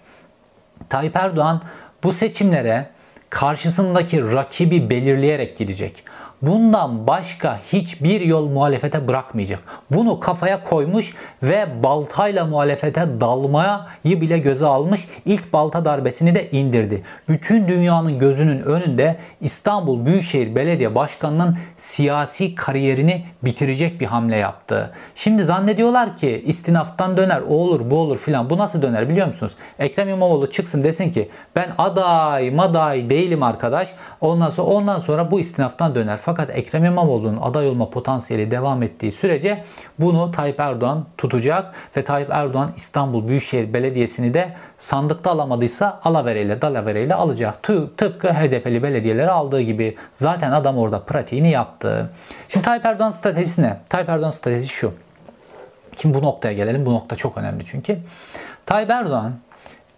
Tayyip Erdoğan bu seçimlere karşısındaki rakibi belirleyerek gidecek. Bundan başka hiçbir yol muhalefete bırakmayacak. Bunu kafaya koymuş ve baltayla muhalefete dalmayı bile göze almış. İlk balta darbesini de indirdi. Bütün dünyanın gözünün önünde İstanbul Büyükşehir Belediye Başkanı'nın siyasi kariyerini bitirecek bir hamle yaptı. Şimdi zannediyorlar ki istinaftan döner, o olur bu olur filan. Bu nasıl döner biliyor musunuz? Ekrem İmamoğlu çıksın desin ki ben aday maday değilim arkadaş. Ondan sonra, ondan sonra bu istinaftan döner. Fakat Ekrem İmamoğlu'nun aday olma potansiyeli devam ettiği sürece bunu Tayyip Erdoğan tutacak ve Tayyip Erdoğan İstanbul Büyükşehir Belediyesi'ni de sandıkta alamadıysa alavereyle dalavereyle alacak. Tıpkı HDP'li belediyeleri aldığı gibi zaten adam orada pratiğini yaptı. Şimdi Tayyip Erdoğan stratejisi ne? Tayyip Erdoğan stratejisi şu. Şimdi bu noktaya gelelim. Bu nokta çok önemli çünkü. Tayyip Erdoğan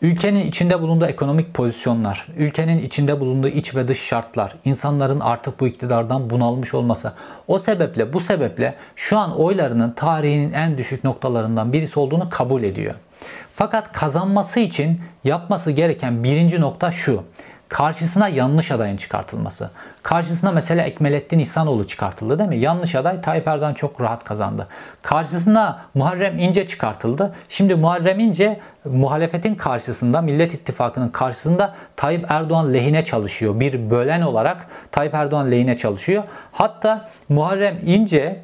Ülkenin içinde bulunduğu ekonomik pozisyonlar, ülkenin içinde bulunduğu iç ve dış şartlar, insanların artık bu iktidardan bunalmış olması. O sebeple, bu sebeple şu an oylarının tarihinin en düşük noktalarından birisi olduğunu kabul ediyor. Fakat kazanması için yapması gereken birinci nokta şu. Karşısına yanlış adayın çıkartılması. Karşısına mesela Ekmelettin İhsanoğlu çıkartıldı değil mi? Yanlış aday Tayyip Erdoğan çok rahat kazandı. Karşısına Muharrem İnce çıkartıldı. Şimdi Muharrem İnce muhalefetin karşısında, Millet İttifakı'nın karşısında Tayyip Erdoğan lehine çalışıyor. Bir bölen olarak Tayyip Erdoğan lehine çalışıyor. Hatta Muharrem İnce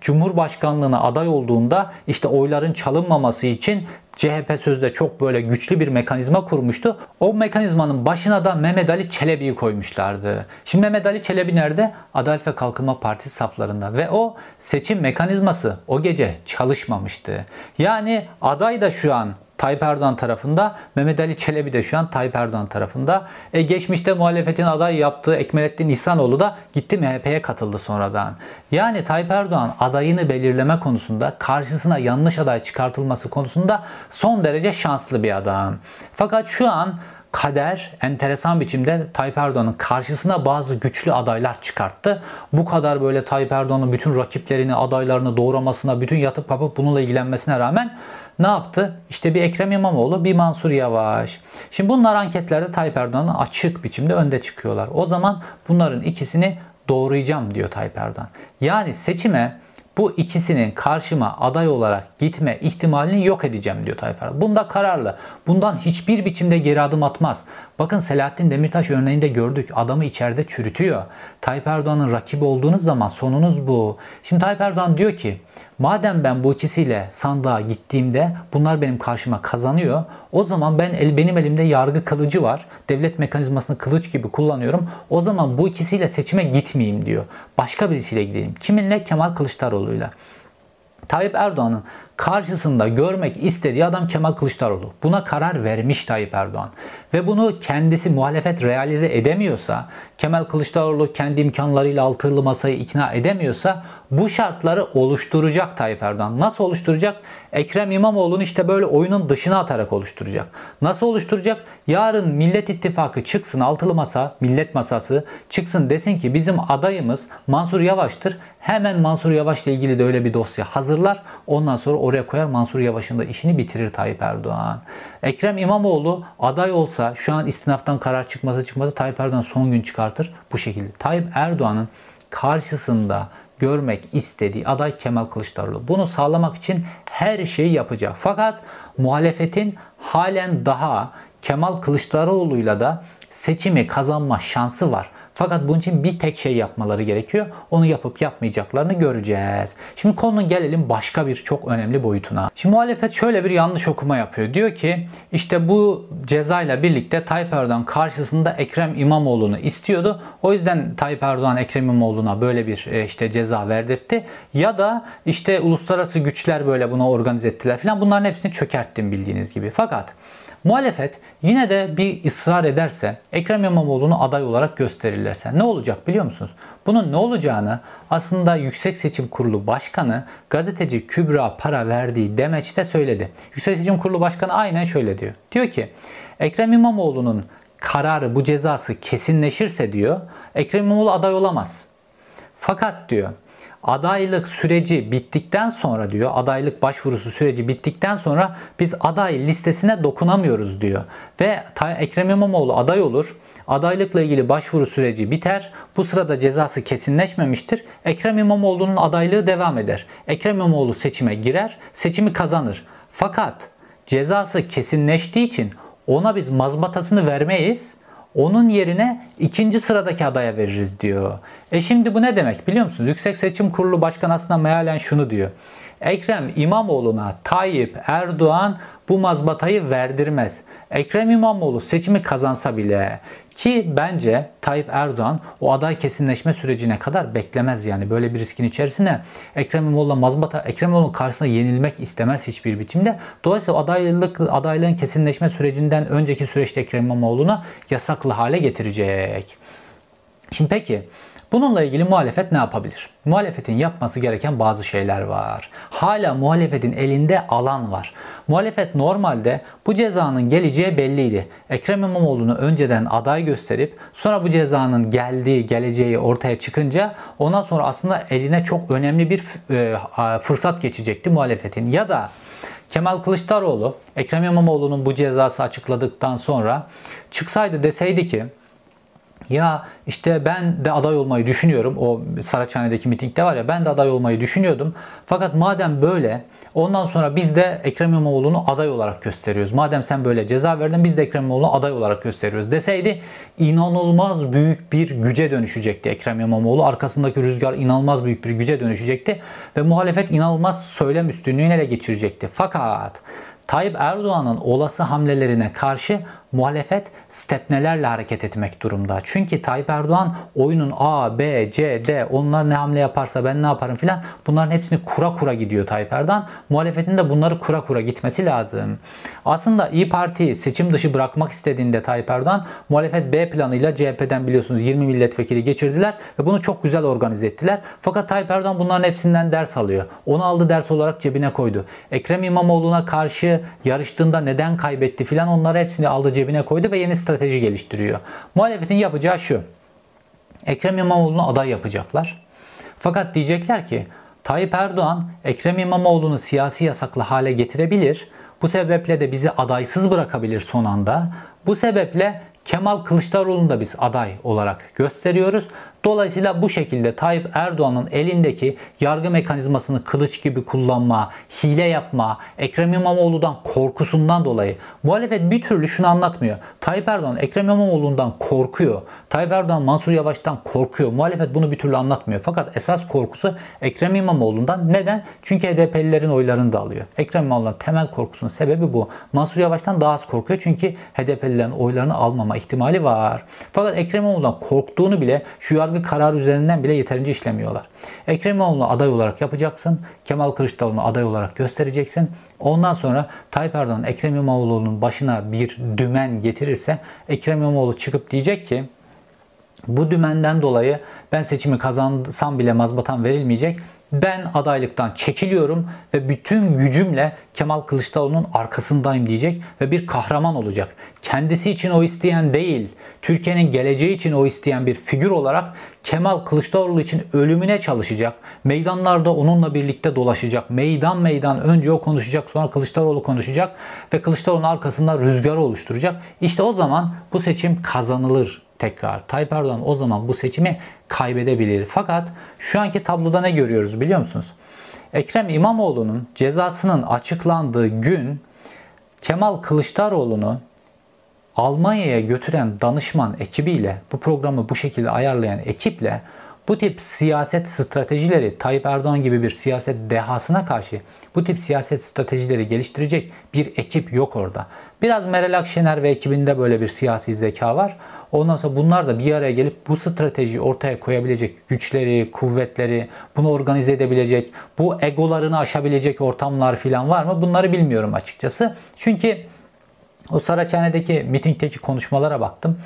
Cumhurbaşkanlığına aday olduğunda işte oyların çalınmaması için CHP sözde çok böyle güçlü bir mekanizma kurmuştu. O mekanizmanın başına da Mehmet Ali Çelebi'yi koymuşlardı. Şimdi Mehmet Ali Çelebi nerede? Adalet ve Kalkınma Partisi saflarında ve o seçim mekanizması o gece çalışmamıştı. Yani aday da şu an Tayyip Erdoğan tarafında. Mehmet Ali Çelebi de şu an Tayyip Erdoğan tarafında. E, geçmişte muhalefetin aday yaptığı Ekmelettin İhsanoğlu da gitti MHP'ye katıldı sonradan. Yani Tayyip Erdoğan adayını belirleme konusunda karşısına yanlış aday çıkartılması konusunda son derece şanslı bir adam. Fakat şu an kader enteresan biçimde Tayyip Erdoğan'ın karşısına bazı güçlü adaylar çıkarttı. Bu kadar böyle Tayyip Erdoğan'ın bütün rakiplerini, adaylarını doğramasına, bütün yatıp kapıp bununla ilgilenmesine rağmen ne yaptı? İşte bir Ekrem İmamoğlu, bir Mansur Yavaş. Şimdi bunlar anketlerde Tayyip Erdoğan'ın açık biçimde önde çıkıyorlar. O zaman bunların ikisini doğrayacağım diyor Tayyip Erdoğan. Yani seçime bu ikisinin karşıma aday olarak gitme ihtimalini yok edeceğim diyor Tayyip Erdoğan. Bunda kararlı. Bundan hiçbir biçimde geri adım atmaz. Bakın Selahattin Demirtaş örneğinde gördük. Adamı içeride çürütüyor. Tayyip Erdoğan'ın rakibi olduğunuz zaman sonunuz bu. Şimdi Tayyip Erdoğan diyor ki Madem ben bu ikisiyle sandığa gittiğimde bunlar benim karşıma kazanıyor. O zaman ben el, benim elimde yargı kılıcı var. Devlet mekanizmasını kılıç gibi kullanıyorum. O zaman bu ikisiyle seçime gitmeyeyim diyor. Başka birisiyle gideyim. Kiminle? Kemal Kılıçdaroğlu'yla. Tayyip Erdoğan'ın karşısında görmek istediği adam Kemal Kılıçdaroğlu. Buna karar vermiş Tayyip Erdoğan. Ve bunu kendisi muhalefet realize edemiyorsa, Kemal Kılıçdaroğlu kendi imkanlarıyla altılı masayı ikna edemiyorsa bu şartları oluşturacak Tayyip Erdoğan. Nasıl oluşturacak? Ekrem İmamoğlu'nu işte böyle oyunun dışına atarak oluşturacak. Nasıl oluşturacak? Yarın Millet İttifakı çıksın altılı masa, millet masası çıksın desin ki bizim adayımız Mansur Yavaş'tır. Hemen Mansur Yavaş'la ilgili de öyle bir dosya hazırlar. Ondan sonra oraya koyar Mansur Yavaş'ın da işini bitirir Tayyip Erdoğan. Ekrem İmamoğlu aday olsa şu an istinaftan karar çıkması çıkmadı Tayyip Erdoğan son gün çıkartır bu şekilde. Tayyip Erdoğan'ın karşısında görmek istediği aday Kemal Kılıçdaroğlu. Bunu sağlamak için her şeyi yapacak. Fakat muhalefetin halen daha Kemal Kılıçdaroğlu'yla da seçimi kazanma şansı var. Fakat bunun için bir tek şey yapmaları gerekiyor. Onu yapıp yapmayacaklarını göreceğiz. Şimdi konunun gelelim başka bir çok önemli boyutuna. Şimdi muhalefet şöyle bir yanlış okuma yapıyor. Diyor ki işte bu cezayla birlikte Tayyip Erdoğan karşısında Ekrem İmamoğlu'nu istiyordu. O yüzden Tayyip Erdoğan Ekrem İmamoğlu'na böyle bir e, işte ceza verdirtti. Ya da işte uluslararası güçler böyle buna organize ettiler falan. Bunların hepsini çökerttim bildiğiniz gibi. Fakat Muhalefet yine de bir ısrar ederse, Ekrem İmamoğlu'nu aday olarak gösterirlerse ne olacak biliyor musunuz? Bunun ne olacağını aslında Yüksek Seçim Kurulu Başkanı gazeteci Kübra Para verdiği demeçte söyledi. Yüksek Seçim Kurulu Başkanı aynen şöyle diyor. Diyor ki Ekrem İmamoğlu'nun kararı bu cezası kesinleşirse diyor Ekrem İmamoğlu aday olamaz. Fakat diyor adaylık süreci bittikten sonra diyor, adaylık başvurusu süreci bittikten sonra biz aday listesine dokunamıyoruz diyor. Ve Ekrem İmamoğlu aday olur. Adaylıkla ilgili başvuru süreci biter. Bu sırada cezası kesinleşmemiştir. Ekrem İmamoğlu'nun adaylığı devam eder. Ekrem İmamoğlu seçime girer, seçimi kazanır. Fakat cezası kesinleştiği için ona biz mazbatasını vermeyiz onun yerine ikinci sıradaki adaya veririz diyor. E şimdi bu ne demek biliyor musunuz? Yüksek Seçim Kurulu Başkanı aslında mealen şunu diyor. Ekrem İmamoğlu'na Tayyip Erdoğan bu mazbatayı verdirmez. Ekrem İmamoğlu seçimi kazansa bile ki bence Tayyip Erdoğan o aday kesinleşme sürecine kadar beklemez yani böyle bir riskin içerisine Ekrem İmamoğlu'na mazbata Ekrem İmamoğlu karşısında yenilmek istemez hiçbir biçimde. Dolayısıyla adaylık adaylığın kesinleşme sürecinden önceki süreçte Ekrem İmamoğlu'na yasaklı hale getirecek. Şimdi peki Bununla ilgili muhalefet ne yapabilir? Muhalefetin yapması gereken bazı şeyler var. Hala muhalefetin elinde alan var. Muhalefet normalde bu cezanın geleceği belliydi. Ekrem İmamoğlu'nu önceden aday gösterip sonra bu cezanın geldiği, geleceği ortaya çıkınca ondan sonra aslında eline çok önemli bir e, fırsat geçecekti muhalefetin. Ya da Kemal Kılıçdaroğlu Ekrem İmamoğlu'nun bu cezası açıkladıktan sonra çıksaydı deseydi ki ya işte ben de aday olmayı düşünüyorum. O Saraçhane'deki mitingde var ya ben de aday olmayı düşünüyordum. Fakat madem böyle ondan sonra biz de Ekrem İmamoğlu'nu aday olarak gösteriyoruz. Madem sen böyle ceza verdin biz de Ekrem İmamoğlu'nu aday olarak gösteriyoruz deseydi inanılmaz büyük bir güce dönüşecekti Ekrem İmamoğlu. Arkasındaki rüzgar inanılmaz büyük bir güce dönüşecekti ve muhalefet inanılmaz söylem üstünlüğünü ele geçirecekti. Fakat Tayyip Erdoğan'ın olası hamlelerine karşı muhalefet stepnelerle hareket etmek durumda. Çünkü Tayyip Erdoğan oyunun A, B, C, D onlar ne hamle yaparsa ben ne yaparım filan bunların hepsini kura kura gidiyor Tayyip Erdoğan. Muhalefetin de bunları kura kura gitmesi lazım. Aslında İyi Parti seçim dışı bırakmak istediğinde Tayyip Erdoğan muhalefet B planıyla CHP'den biliyorsunuz 20 milletvekili geçirdiler ve bunu çok güzel organize ettiler. Fakat Tayyip Erdoğan bunların hepsinden ders alıyor. Onu aldı ders olarak cebine koydu. Ekrem İmamoğlu'na karşı yarıştığında neden kaybetti filan onları hepsini aldı cebine koydu ve yeni strateji geliştiriyor. Muhalefetin yapacağı şu. Ekrem İmamoğlu'nu aday yapacaklar. Fakat diyecekler ki Tayyip Erdoğan Ekrem İmamoğlu'nu siyasi yasaklı hale getirebilir. Bu sebeple de bizi adaysız bırakabilir son anda. Bu sebeple Kemal Kılıçdaroğlu'nu da biz aday olarak gösteriyoruz. Dolayısıyla bu şekilde Tayyip Erdoğan'ın elindeki yargı mekanizmasını kılıç gibi kullanma, hile yapma, Ekrem İmamoğlu'dan korkusundan dolayı muhalefet bir türlü şunu anlatmıyor. Tayyip Erdoğan Ekrem İmamoğlu'ndan korkuyor. Tayyip Erdoğan Mansur Yavaş'tan korkuyor. Muhalefet bunu bir türlü anlatmıyor. Fakat esas korkusu Ekrem İmamoğlu'ndan. Neden? Çünkü HDP'lilerin oylarını da alıyor. Ekrem İmamoğlu'ndan temel korkusunun sebebi bu. Mansur Yavaş'tan daha az korkuyor çünkü HDP'lilerin oylarını almama ihtimali var. Fakat Ekrem İmamoğlu'ndan korktuğunu bile şu yargı kararı üzerinden bile yeterince işlemiyorlar. Ekrem İmamoğlu'nu aday olarak yapacaksın. Kemal Kılıçdaroğlu'nu aday olarak göstereceksin. Ondan sonra Tayyip Erdoğan Ekrem İmamoğlu'nun başına bir dümen getirirse Ekrem İmamoğlu çıkıp diyecek ki bu dümenden dolayı ben seçimi kazansam bile mazbatan verilmeyecek. Ben adaylıktan çekiliyorum ve bütün gücümle Kemal Kılıçdaroğlu'nun arkasındayım diyecek ve bir kahraman olacak. Kendisi için o isteyen değil, Türkiye'nin geleceği için o isteyen bir figür olarak Kemal Kılıçdaroğlu için ölümüne çalışacak. Meydanlarda onunla birlikte dolaşacak. Meydan meydan önce o konuşacak, sonra Kılıçdaroğlu konuşacak ve Kılıçdaroğlu'nun arkasında rüzgarı oluşturacak. İşte o zaman bu seçim kazanılır tekrar. Tayyip Erdoğan o zaman bu seçimi kaybedebilir. Fakat şu anki tabloda ne görüyoruz biliyor musunuz? Ekrem İmamoğlu'nun cezasının açıklandığı gün Kemal Kılıçdaroğlu'nu Almanya'ya götüren danışman ekibiyle, bu programı bu şekilde ayarlayan ekiple bu tip siyaset stratejileri Tayyip Erdoğan gibi bir siyaset dehasına karşı bu tip siyaset stratejileri geliştirecek bir ekip yok orada. Biraz Meral Akşener ve ekibinde böyle bir siyasi zeka var. Ondan sonra bunlar da bir araya gelip bu stratejiyi ortaya koyabilecek güçleri, kuvvetleri, bunu organize edebilecek, bu egolarını aşabilecek ortamlar falan var mı? Bunları bilmiyorum açıkçası. Çünkü o Saraçhane'deki mitingdeki konuşmalara baktım.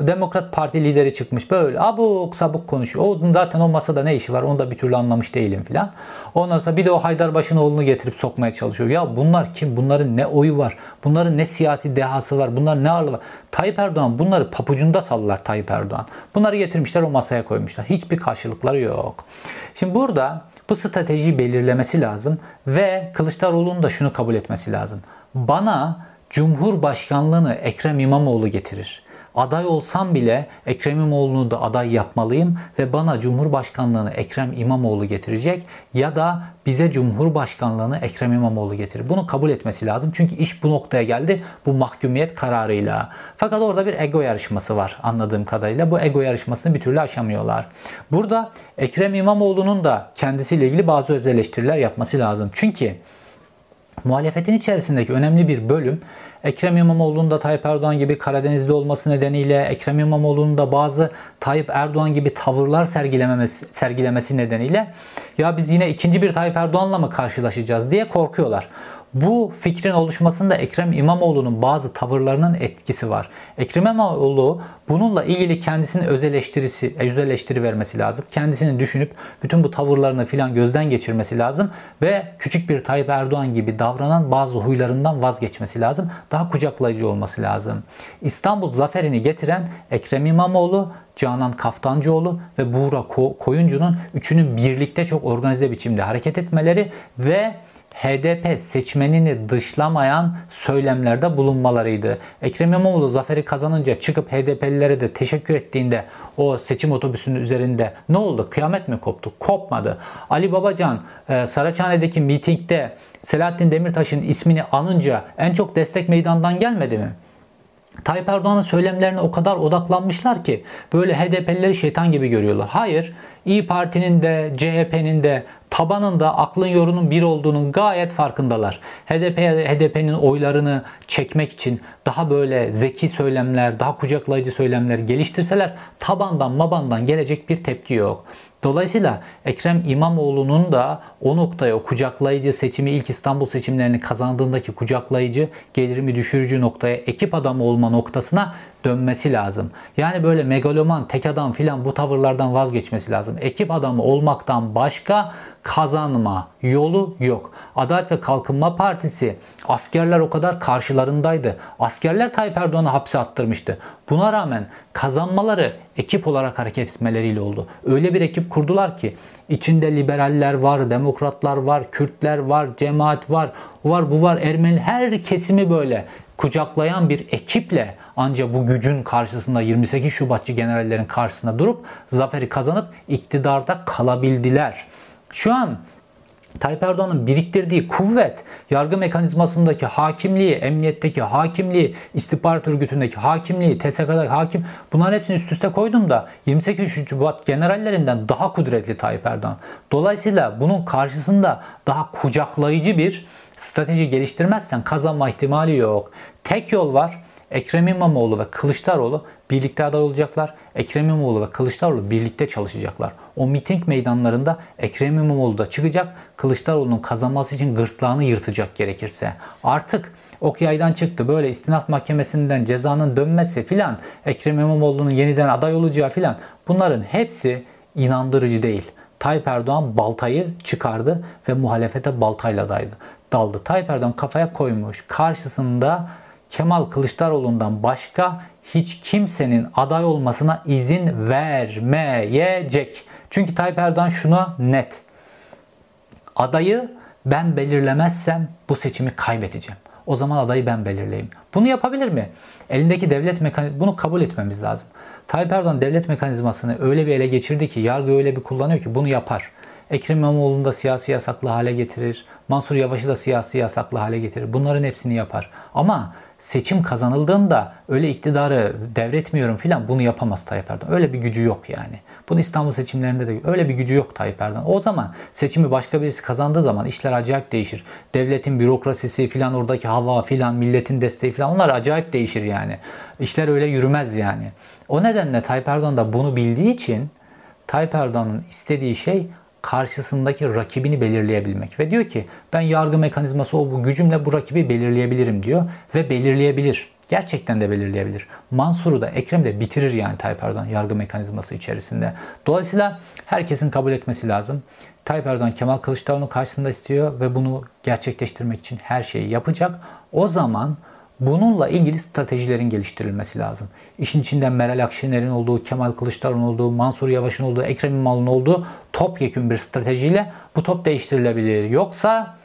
Demokrat Parti lideri çıkmış böyle abuk sabuk konuşuyor. O zaten o masada ne işi var onu da bir türlü anlamış değilim filan. Ondan sonra bir de o Haydarbaşı'nın oğlunu getirip sokmaya çalışıyor. Ya bunlar kim? Bunların ne oyu var? Bunların ne siyasi dehası var? Bunlar ne ağırlığı var? Tayyip Erdoğan bunları papucunda sallar Tayyip Erdoğan. Bunları getirmişler o masaya koymuşlar. Hiçbir karşılıkları yok. Şimdi burada bu stratejiyi belirlemesi lazım ve Kılıçdaroğlu'nun da şunu kabul etmesi lazım. Bana Cumhurbaşkanlığını Ekrem İmamoğlu getirir. Aday olsam bile Ekrem İmamoğlu'nu da aday yapmalıyım ve bana Cumhurbaşkanlığını Ekrem İmamoğlu getirecek ya da bize Cumhurbaşkanlığını Ekrem İmamoğlu getirir. Bunu kabul etmesi lazım. Çünkü iş bu noktaya geldi bu mahkumiyet kararıyla. Fakat orada bir ego yarışması var anladığım kadarıyla. Bu ego yarışmasını bir türlü aşamıyorlar. Burada Ekrem İmamoğlu'nun da kendisiyle ilgili bazı öz eleştiriler yapması lazım. Çünkü muhalefetin içerisindeki önemli bir bölüm Ekrem İmamoğlu'nun da Tayyip Erdoğan gibi Karadenizli olması nedeniyle Ekrem İmamoğlu'nun da bazı Tayyip Erdoğan gibi tavırlar sergilememesi, sergilemesi nedeniyle ya biz yine ikinci bir Tayyip Erdoğan'la mı karşılaşacağız diye korkuyorlar. Bu fikrin oluşmasında Ekrem İmamoğlu'nun bazı tavırlarının etkisi var. Ekrem İmamoğlu bununla ilgili kendisinin öz eleştirisi, öz eleştiri vermesi lazım. Kendisini düşünüp bütün bu tavırlarını filan gözden geçirmesi lazım ve küçük bir Tayyip Erdoğan gibi davranan bazı huylarından vazgeçmesi lazım. Daha kucaklayıcı olması lazım. İstanbul zaferini getiren Ekrem İmamoğlu, Canan Kaftancıoğlu ve Buğra Koyuncu'nun üçünün birlikte çok organize biçimde hareket etmeleri ve HDP seçmenini dışlamayan söylemlerde bulunmalarıydı. Ekrem İmamoğlu zaferi kazanınca çıkıp HDP'lilere de teşekkür ettiğinde o seçim otobüsünün üzerinde ne oldu? Kıyamet mi koptu? Kopmadı. Ali Babacan e, Saraçhane'deki mitingde Selahattin Demirtaş'ın ismini anınca en çok destek meydandan gelmedi mi? Tayyip Erdoğan'ın söylemlerine o kadar odaklanmışlar ki böyle HDP'lileri şeytan gibi görüyorlar. Hayır, İyi Parti'nin de CHP'nin de tabanında aklın yorunun bir olduğunun gayet farkındalar. HDP HDP'nin oylarını çekmek için daha böyle zeki söylemler, daha kucaklayıcı söylemler geliştirseler tabandan mabandan gelecek bir tepki yok. Dolayısıyla Ekrem İmamoğlu'nun da o noktaya o kucaklayıcı seçimi ilk İstanbul seçimlerini kazandığındaki kucaklayıcı gelirimi düşürücü noktaya ekip adamı olma noktasına dönmesi lazım. Yani böyle megaloman, tek adam filan bu tavırlardan vazgeçmesi lazım. Ekip adamı olmaktan başka kazanma yolu yok. Adalet ve Kalkınma Partisi askerler o kadar karşılarındaydı. Askerler Tayyip Erdoğan'ı hapse attırmıştı. Buna rağmen kazanmaları ekip olarak hareket etmeleriyle oldu. Öyle bir ekip kurdular ki içinde liberaller var, demokratlar var, Kürtler var, cemaat var, var bu var, Ermeni her kesimi böyle kucaklayan bir ekiple ancak bu gücün karşısında 28 Şubatçı generallerin karşısında durup zaferi kazanıp iktidarda kalabildiler. Şu an Tayyip Erdoğan'ın biriktirdiği kuvvet, yargı mekanizmasındaki hakimliği, emniyetteki hakimliği, istihbarat örgütündeki hakimliği, TSK'daki hakim bunların hepsini üst üste koydum da 28 Şubat generallerinden daha kudretli Tayyip Erdoğan. Dolayısıyla bunun karşısında daha kucaklayıcı bir strateji geliştirmezsen kazanma ihtimali yok. Tek yol var. Ekrem İmamoğlu ve Kılıçdaroğlu birlikte aday olacaklar. Ekrem İmamoğlu ve Kılıçdaroğlu birlikte çalışacaklar. O miting meydanlarında Ekrem İmamoğlu da çıkacak. Kılıçdaroğlu'nun kazanması için gırtlağını yırtacak gerekirse. Artık ok yaydan çıktı. Böyle istinaf mahkemesinden cezanın dönmesi filan, Ekrem İmamoğlu'nun yeniden aday olacağı filan bunların hepsi inandırıcı değil. Tayyip Erdoğan baltayı çıkardı ve muhalefete baltayla daydı. Daldı. Tayyip Erdoğan kafaya koymuş. Karşısında Kemal Kılıçdaroğlu'ndan başka hiç kimsenin aday olmasına izin vermeyecek. Çünkü Tayyip Erdoğan şuna net. Adayı ben belirlemezsem bu seçimi kaybedeceğim. O zaman adayı ben belirleyeyim. Bunu yapabilir mi? Elindeki devlet mekanizması bunu kabul etmemiz lazım. Tayyip Erdoğan devlet mekanizmasını öyle bir ele geçirdi ki yargı öyle bir kullanıyor ki bunu yapar. Ekrem İmamoğlu'nu da siyasi yasaklı hale getirir. Mansur Yavaş'ı da siyasi yasaklı hale getirir. Bunların hepsini yapar. Ama seçim kazanıldığında öyle iktidarı devretmiyorum filan bunu yapamaz Tayyip Erdoğan. Öyle bir gücü yok yani. Bunu İstanbul seçimlerinde de öyle bir gücü yok Tayyip Erdoğan. O zaman seçimi başka birisi kazandığı zaman işler acayip değişir. Devletin bürokrasisi filan oradaki hava filan milletin desteği filan onlar acayip değişir yani. İşler öyle yürümez yani. O nedenle Tayyip Erdoğan da bunu bildiği için Tayyip Erdoğan'ın istediği şey karşısındaki rakibini belirleyebilmek. Ve diyor ki ben yargı mekanizması o bu gücümle bu rakibi belirleyebilirim diyor. Ve belirleyebilir. Gerçekten de belirleyebilir. Mansur'u da Ekrem de bitirir yani Tayyip Erdoğan yargı mekanizması içerisinde. Dolayısıyla herkesin kabul etmesi lazım. Tayyip Erdoğan Kemal Kılıçdaroğlu karşısında istiyor ve bunu gerçekleştirmek için her şeyi yapacak. O zaman Bununla ilgili stratejilerin geliştirilmesi lazım. İşin içinde Meral Akşener'in olduğu, Kemal Kılıçdaroğlu'nun olduğu, Mansur Yavaş'ın olduğu, Ekrem İmamoğlu'nun olduğu topyekun bir stratejiyle bu top değiştirilebilir. Yoksa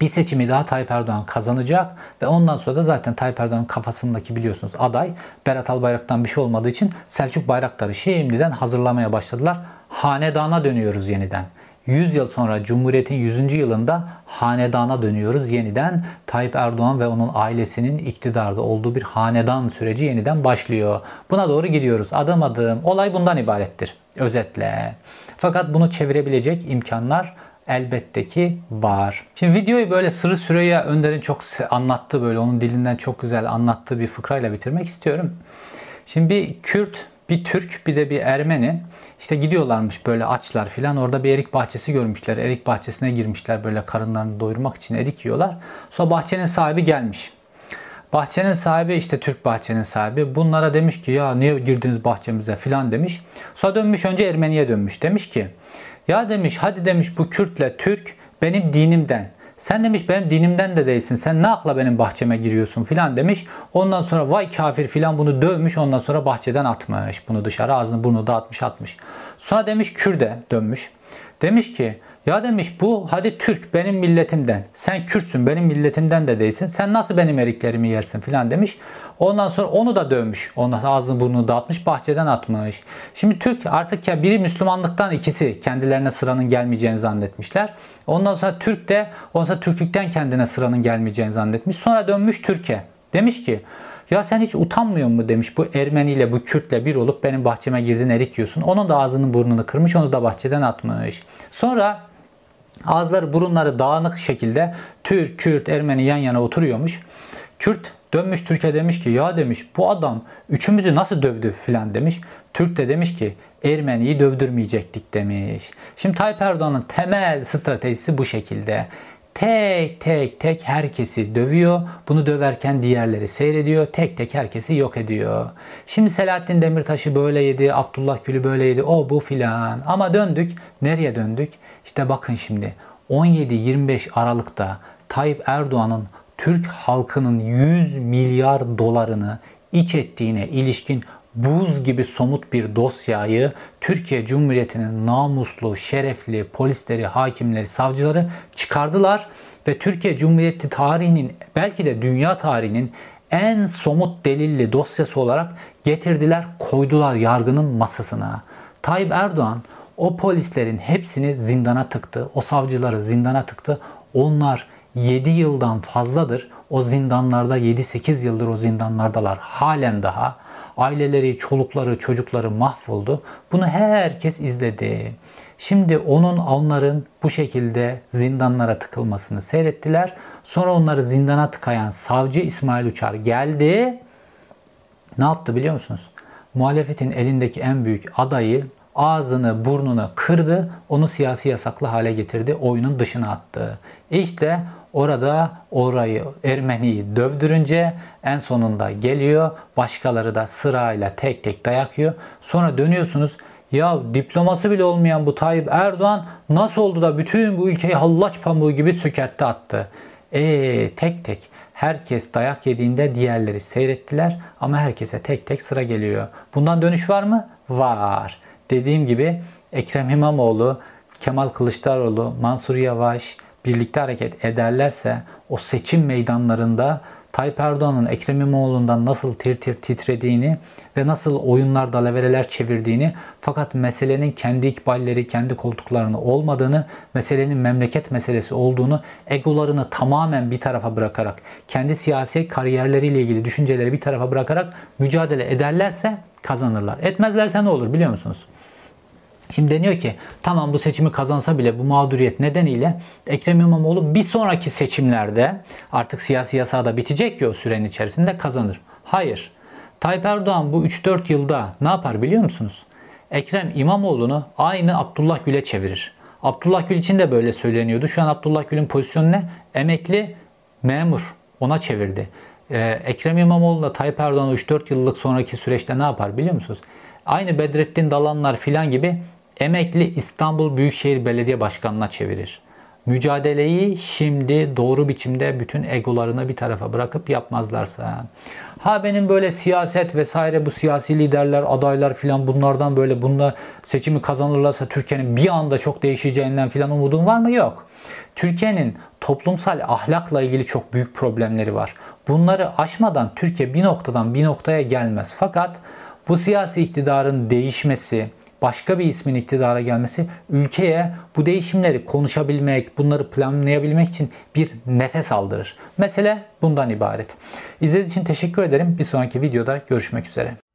bir seçimi daha Tayyip Erdoğan kazanacak ve ondan sonra da zaten Tayyip Erdoğan'ın kafasındaki biliyorsunuz aday Berat Albayrak'tan bir şey olmadığı için Selçuk Bayraktar'ı şimdiden hazırlamaya başladılar. Hanedana dönüyoruz yeniden. 100 yıl sonra Cumhuriyet'in 100. yılında hanedana dönüyoruz. Yeniden Tayyip Erdoğan ve onun ailesinin iktidarda olduğu bir hanedan süreci yeniden başlıyor. Buna doğru gidiyoruz. Adım adım. Olay bundan ibarettir. Özetle. Fakat bunu çevirebilecek imkanlar elbette ki var. Şimdi videoyu böyle Sırrı Süreyya Önder'in çok anlattığı böyle onun dilinden çok güzel anlattığı bir fıkrayla bitirmek istiyorum. Şimdi bir Kürt, bir Türk, bir de bir Ermeni işte gidiyorlarmış böyle açlar filan. Orada bir erik bahçesi görmüşler. Erik bahçesine girmişler böyle karınlarını doyurmak için erik yiyorlar. Sonra bahçenin sahibi gelmiş. Bahçenin sahibi işte Türk bahçenin sahibi bunlara demiş ki ya niye girdiniz bahçemize filan demiş. Sonra dönmüş önce Ermeniye dönmüş. Demiş ki ya demiş hadi demiş bu Kürtle Türk benim dinimden. Sen demiş benim dinimden de değilsin. Sen ne akla benim bahçeme giriyorsun filan demiş. Ondan sonra vay kafir filan bunu dövmüş. Ondan sonra bahçeden atmış. Bunu dışarı ağzını burnunu dağıtmış atmış. Sonra demiş Kürde dönmüş. Demiş ki ya demiş bu hadi Türk benim milletimden. Sen Kürtsün benim milletimden de değilsin. Sen nasıl benim eriklerimi yersin filan demiş. Ondan sonra onu da dövmüş. Ondan ağzını burnunu dağıtmış, bahçeden atmış. Şimdi Türk artık ya biri Müslümanlıktan ikisi kendilerine sıranın gelmeyeceğini zannetmişler. Ondan sonra Türk de ondan sonra Türklükten kendine sıranın gelmeyeceğini zannetmiş. Sonra dönmüş Türkiye. Demiş ki ya sen hiç utanmıyor mu demiş bu Ermeni ile bu Kürtle bir olup benim bahçeme girdin erik yiyorsun. Onun da ağzının burnunu kırmış onu da bahçeden atmış. Sonra ağızları burunları dağınık şekilde Türk, Kürt, Ermeni yan yana oturuyormuş. Kürt dönmüş Türkiye demiş ki ya demiş bu adam üçümüzü nasıl dövdü filan demiş. Türk de demiş ki Ermeniyi dövdürmeyecektik demiş. Şimdi Tayyip Erdoğan'ın temel stratejisi bu şekilde. Tek tek tek herkesi dövüyor. Bunu döverken diğerleri seyrediyor. Tek tek herkesi yok ediyor. Şimdi Selahattin Demirtaş'ı böyle yedi, Abdullah Gül'ü böyle yedi, o bu filan. Ama döndük. Nereye döndük? İşte bakın şimdi 17-25 Aralık'ta Tayyip Erdoğan'ın Türk halkının 100 milyar dolarını iç ettiğine ilişkin buz gibi somut bir dosyayı Türkiye Cumhuriyeti'nin namuslu, şerefli polisleri, hakimleri, savcıları çıkardılar ve Türkiye Cumhuriyeti tarihinin belki de dünya tarihinin en somut delilli dosyası olarak getirdiler, koydular yargının masasına. Tayyip Erdoğan o polislerin hepsini zindana tıktı. O savcıları zindana tıktı. Onlar 7 yıldan fazladır o zindanlarda 7-8 yıldır o zindanlardalar. Halen daha aileleri, çolukları, çocukları mahvoldu. Bunu herkes izledi. Şimdi onun onların bu şekilde zindanlara tıkılmasını seyrettiler. Sonra onları zindana tıkayan savcı İsmail Uçar geldi. Ne yaptı biliyor musunuz? Muhalefetin elindeki en büyük adayı ağzını burnunu kırdı. Onu siyasi yasaklı hale getirdi. Oyunun dışına attı. İşte orada orayı Ermeniyi dövdürünce en sonunda geliyor. Başkaları da sırayla tek tek dayak yiyor. Sonra dönüyorsunuz. Ya diploması bile olmayan bu Tayyip Erdoğan nasıl oldu da bütün bu ülkeyi hallaç pamuğu gibi sökertti attı. Eee tek tek herkes dayak yediğinde diğerleri seyrettiler ama herkese tek tek sıra geliyor. Bundan dönüş var mı? Var. Dediğim gibi Ekrem İmamoğlu, Kemal Kılıçdaroğlu, Mansur Yavaş birlikte hareket ederlerse o seçim meydanlarında Tayyip Erdoğan'ın Ekrem İmamoğlu'ndan nasıl tir tir titrediğini ve nasıl oyunlarda levereler çevirdiğini fakat meselenin kendi ikballeri, kendi koltuklarını olmadığını, meselenin memleket meselesi olduğunu, egolarını tamamen bir tarafa bırakarak, kendi siyasi kariyerleriyle ilgili düşünceleri bir tarafa bırakarak mücadele ederlerse kazanırlar. Etmezlerse ne olur biliyor musunuz? Şimdi deniyor ki tamam bu seçimi kazansa bile bu mağduriyet nedeniyle Ekrem İmamoğlu bir sonraki seçimlerde artık siyasi yasağı da bitecek ya o sürenin içerisinde kazanır. Hayır. Tayyip Erdoğan bu 3-4 yılda ne yapar biliyor musunuz? Ekrem İmamoğlu'nu aynı Abdullah Gül'e çevirir. Abdullah Gül için de böyle söyleniyordu. Şu an Abdullah Gül'ün pozisyonu ne? Emekli memur. Ona çevirdi. Ee, Ekrem İmamoğlu da Tayyip Erdoğan 3-4 yıllık sonraki süreçte ne yapar biliyor musunuz? Aynı Bedrettin Dalanlar filan gibi emekli İstanbul Büyükşehir Belediye Başkanı'na çevirir. Mücadeleyi şimdi doğru biçimde bütün egolarını bir tarafa bırakıp yapmazlarsa. Ha benim böyle siyaset vesaire bu siyasi liderler, adaylar filan bunlardan böyle bunlar seçimi kazanırlarsa Türkiye'nin bir anda çok değişeceğinden filan umudun var mı? Yok. Türkiye'nin toplumsal ahlakla ilgili çok büyük problemleri var. Bunları aşmadan Türkiye bir noktadan bir noktaya gelmez. Fakat bu siyasi iktidarın değişmesi, başka bir ismin iktidara gelmesi ülkeye bu değişimleri konuşabilmek, bunları planlayabilmek için bir nefes aldırır. Mesele bundan ibaret. İzlediğiniz için teşekkür ederim. Bir sonraki videoda görüşmek üzere.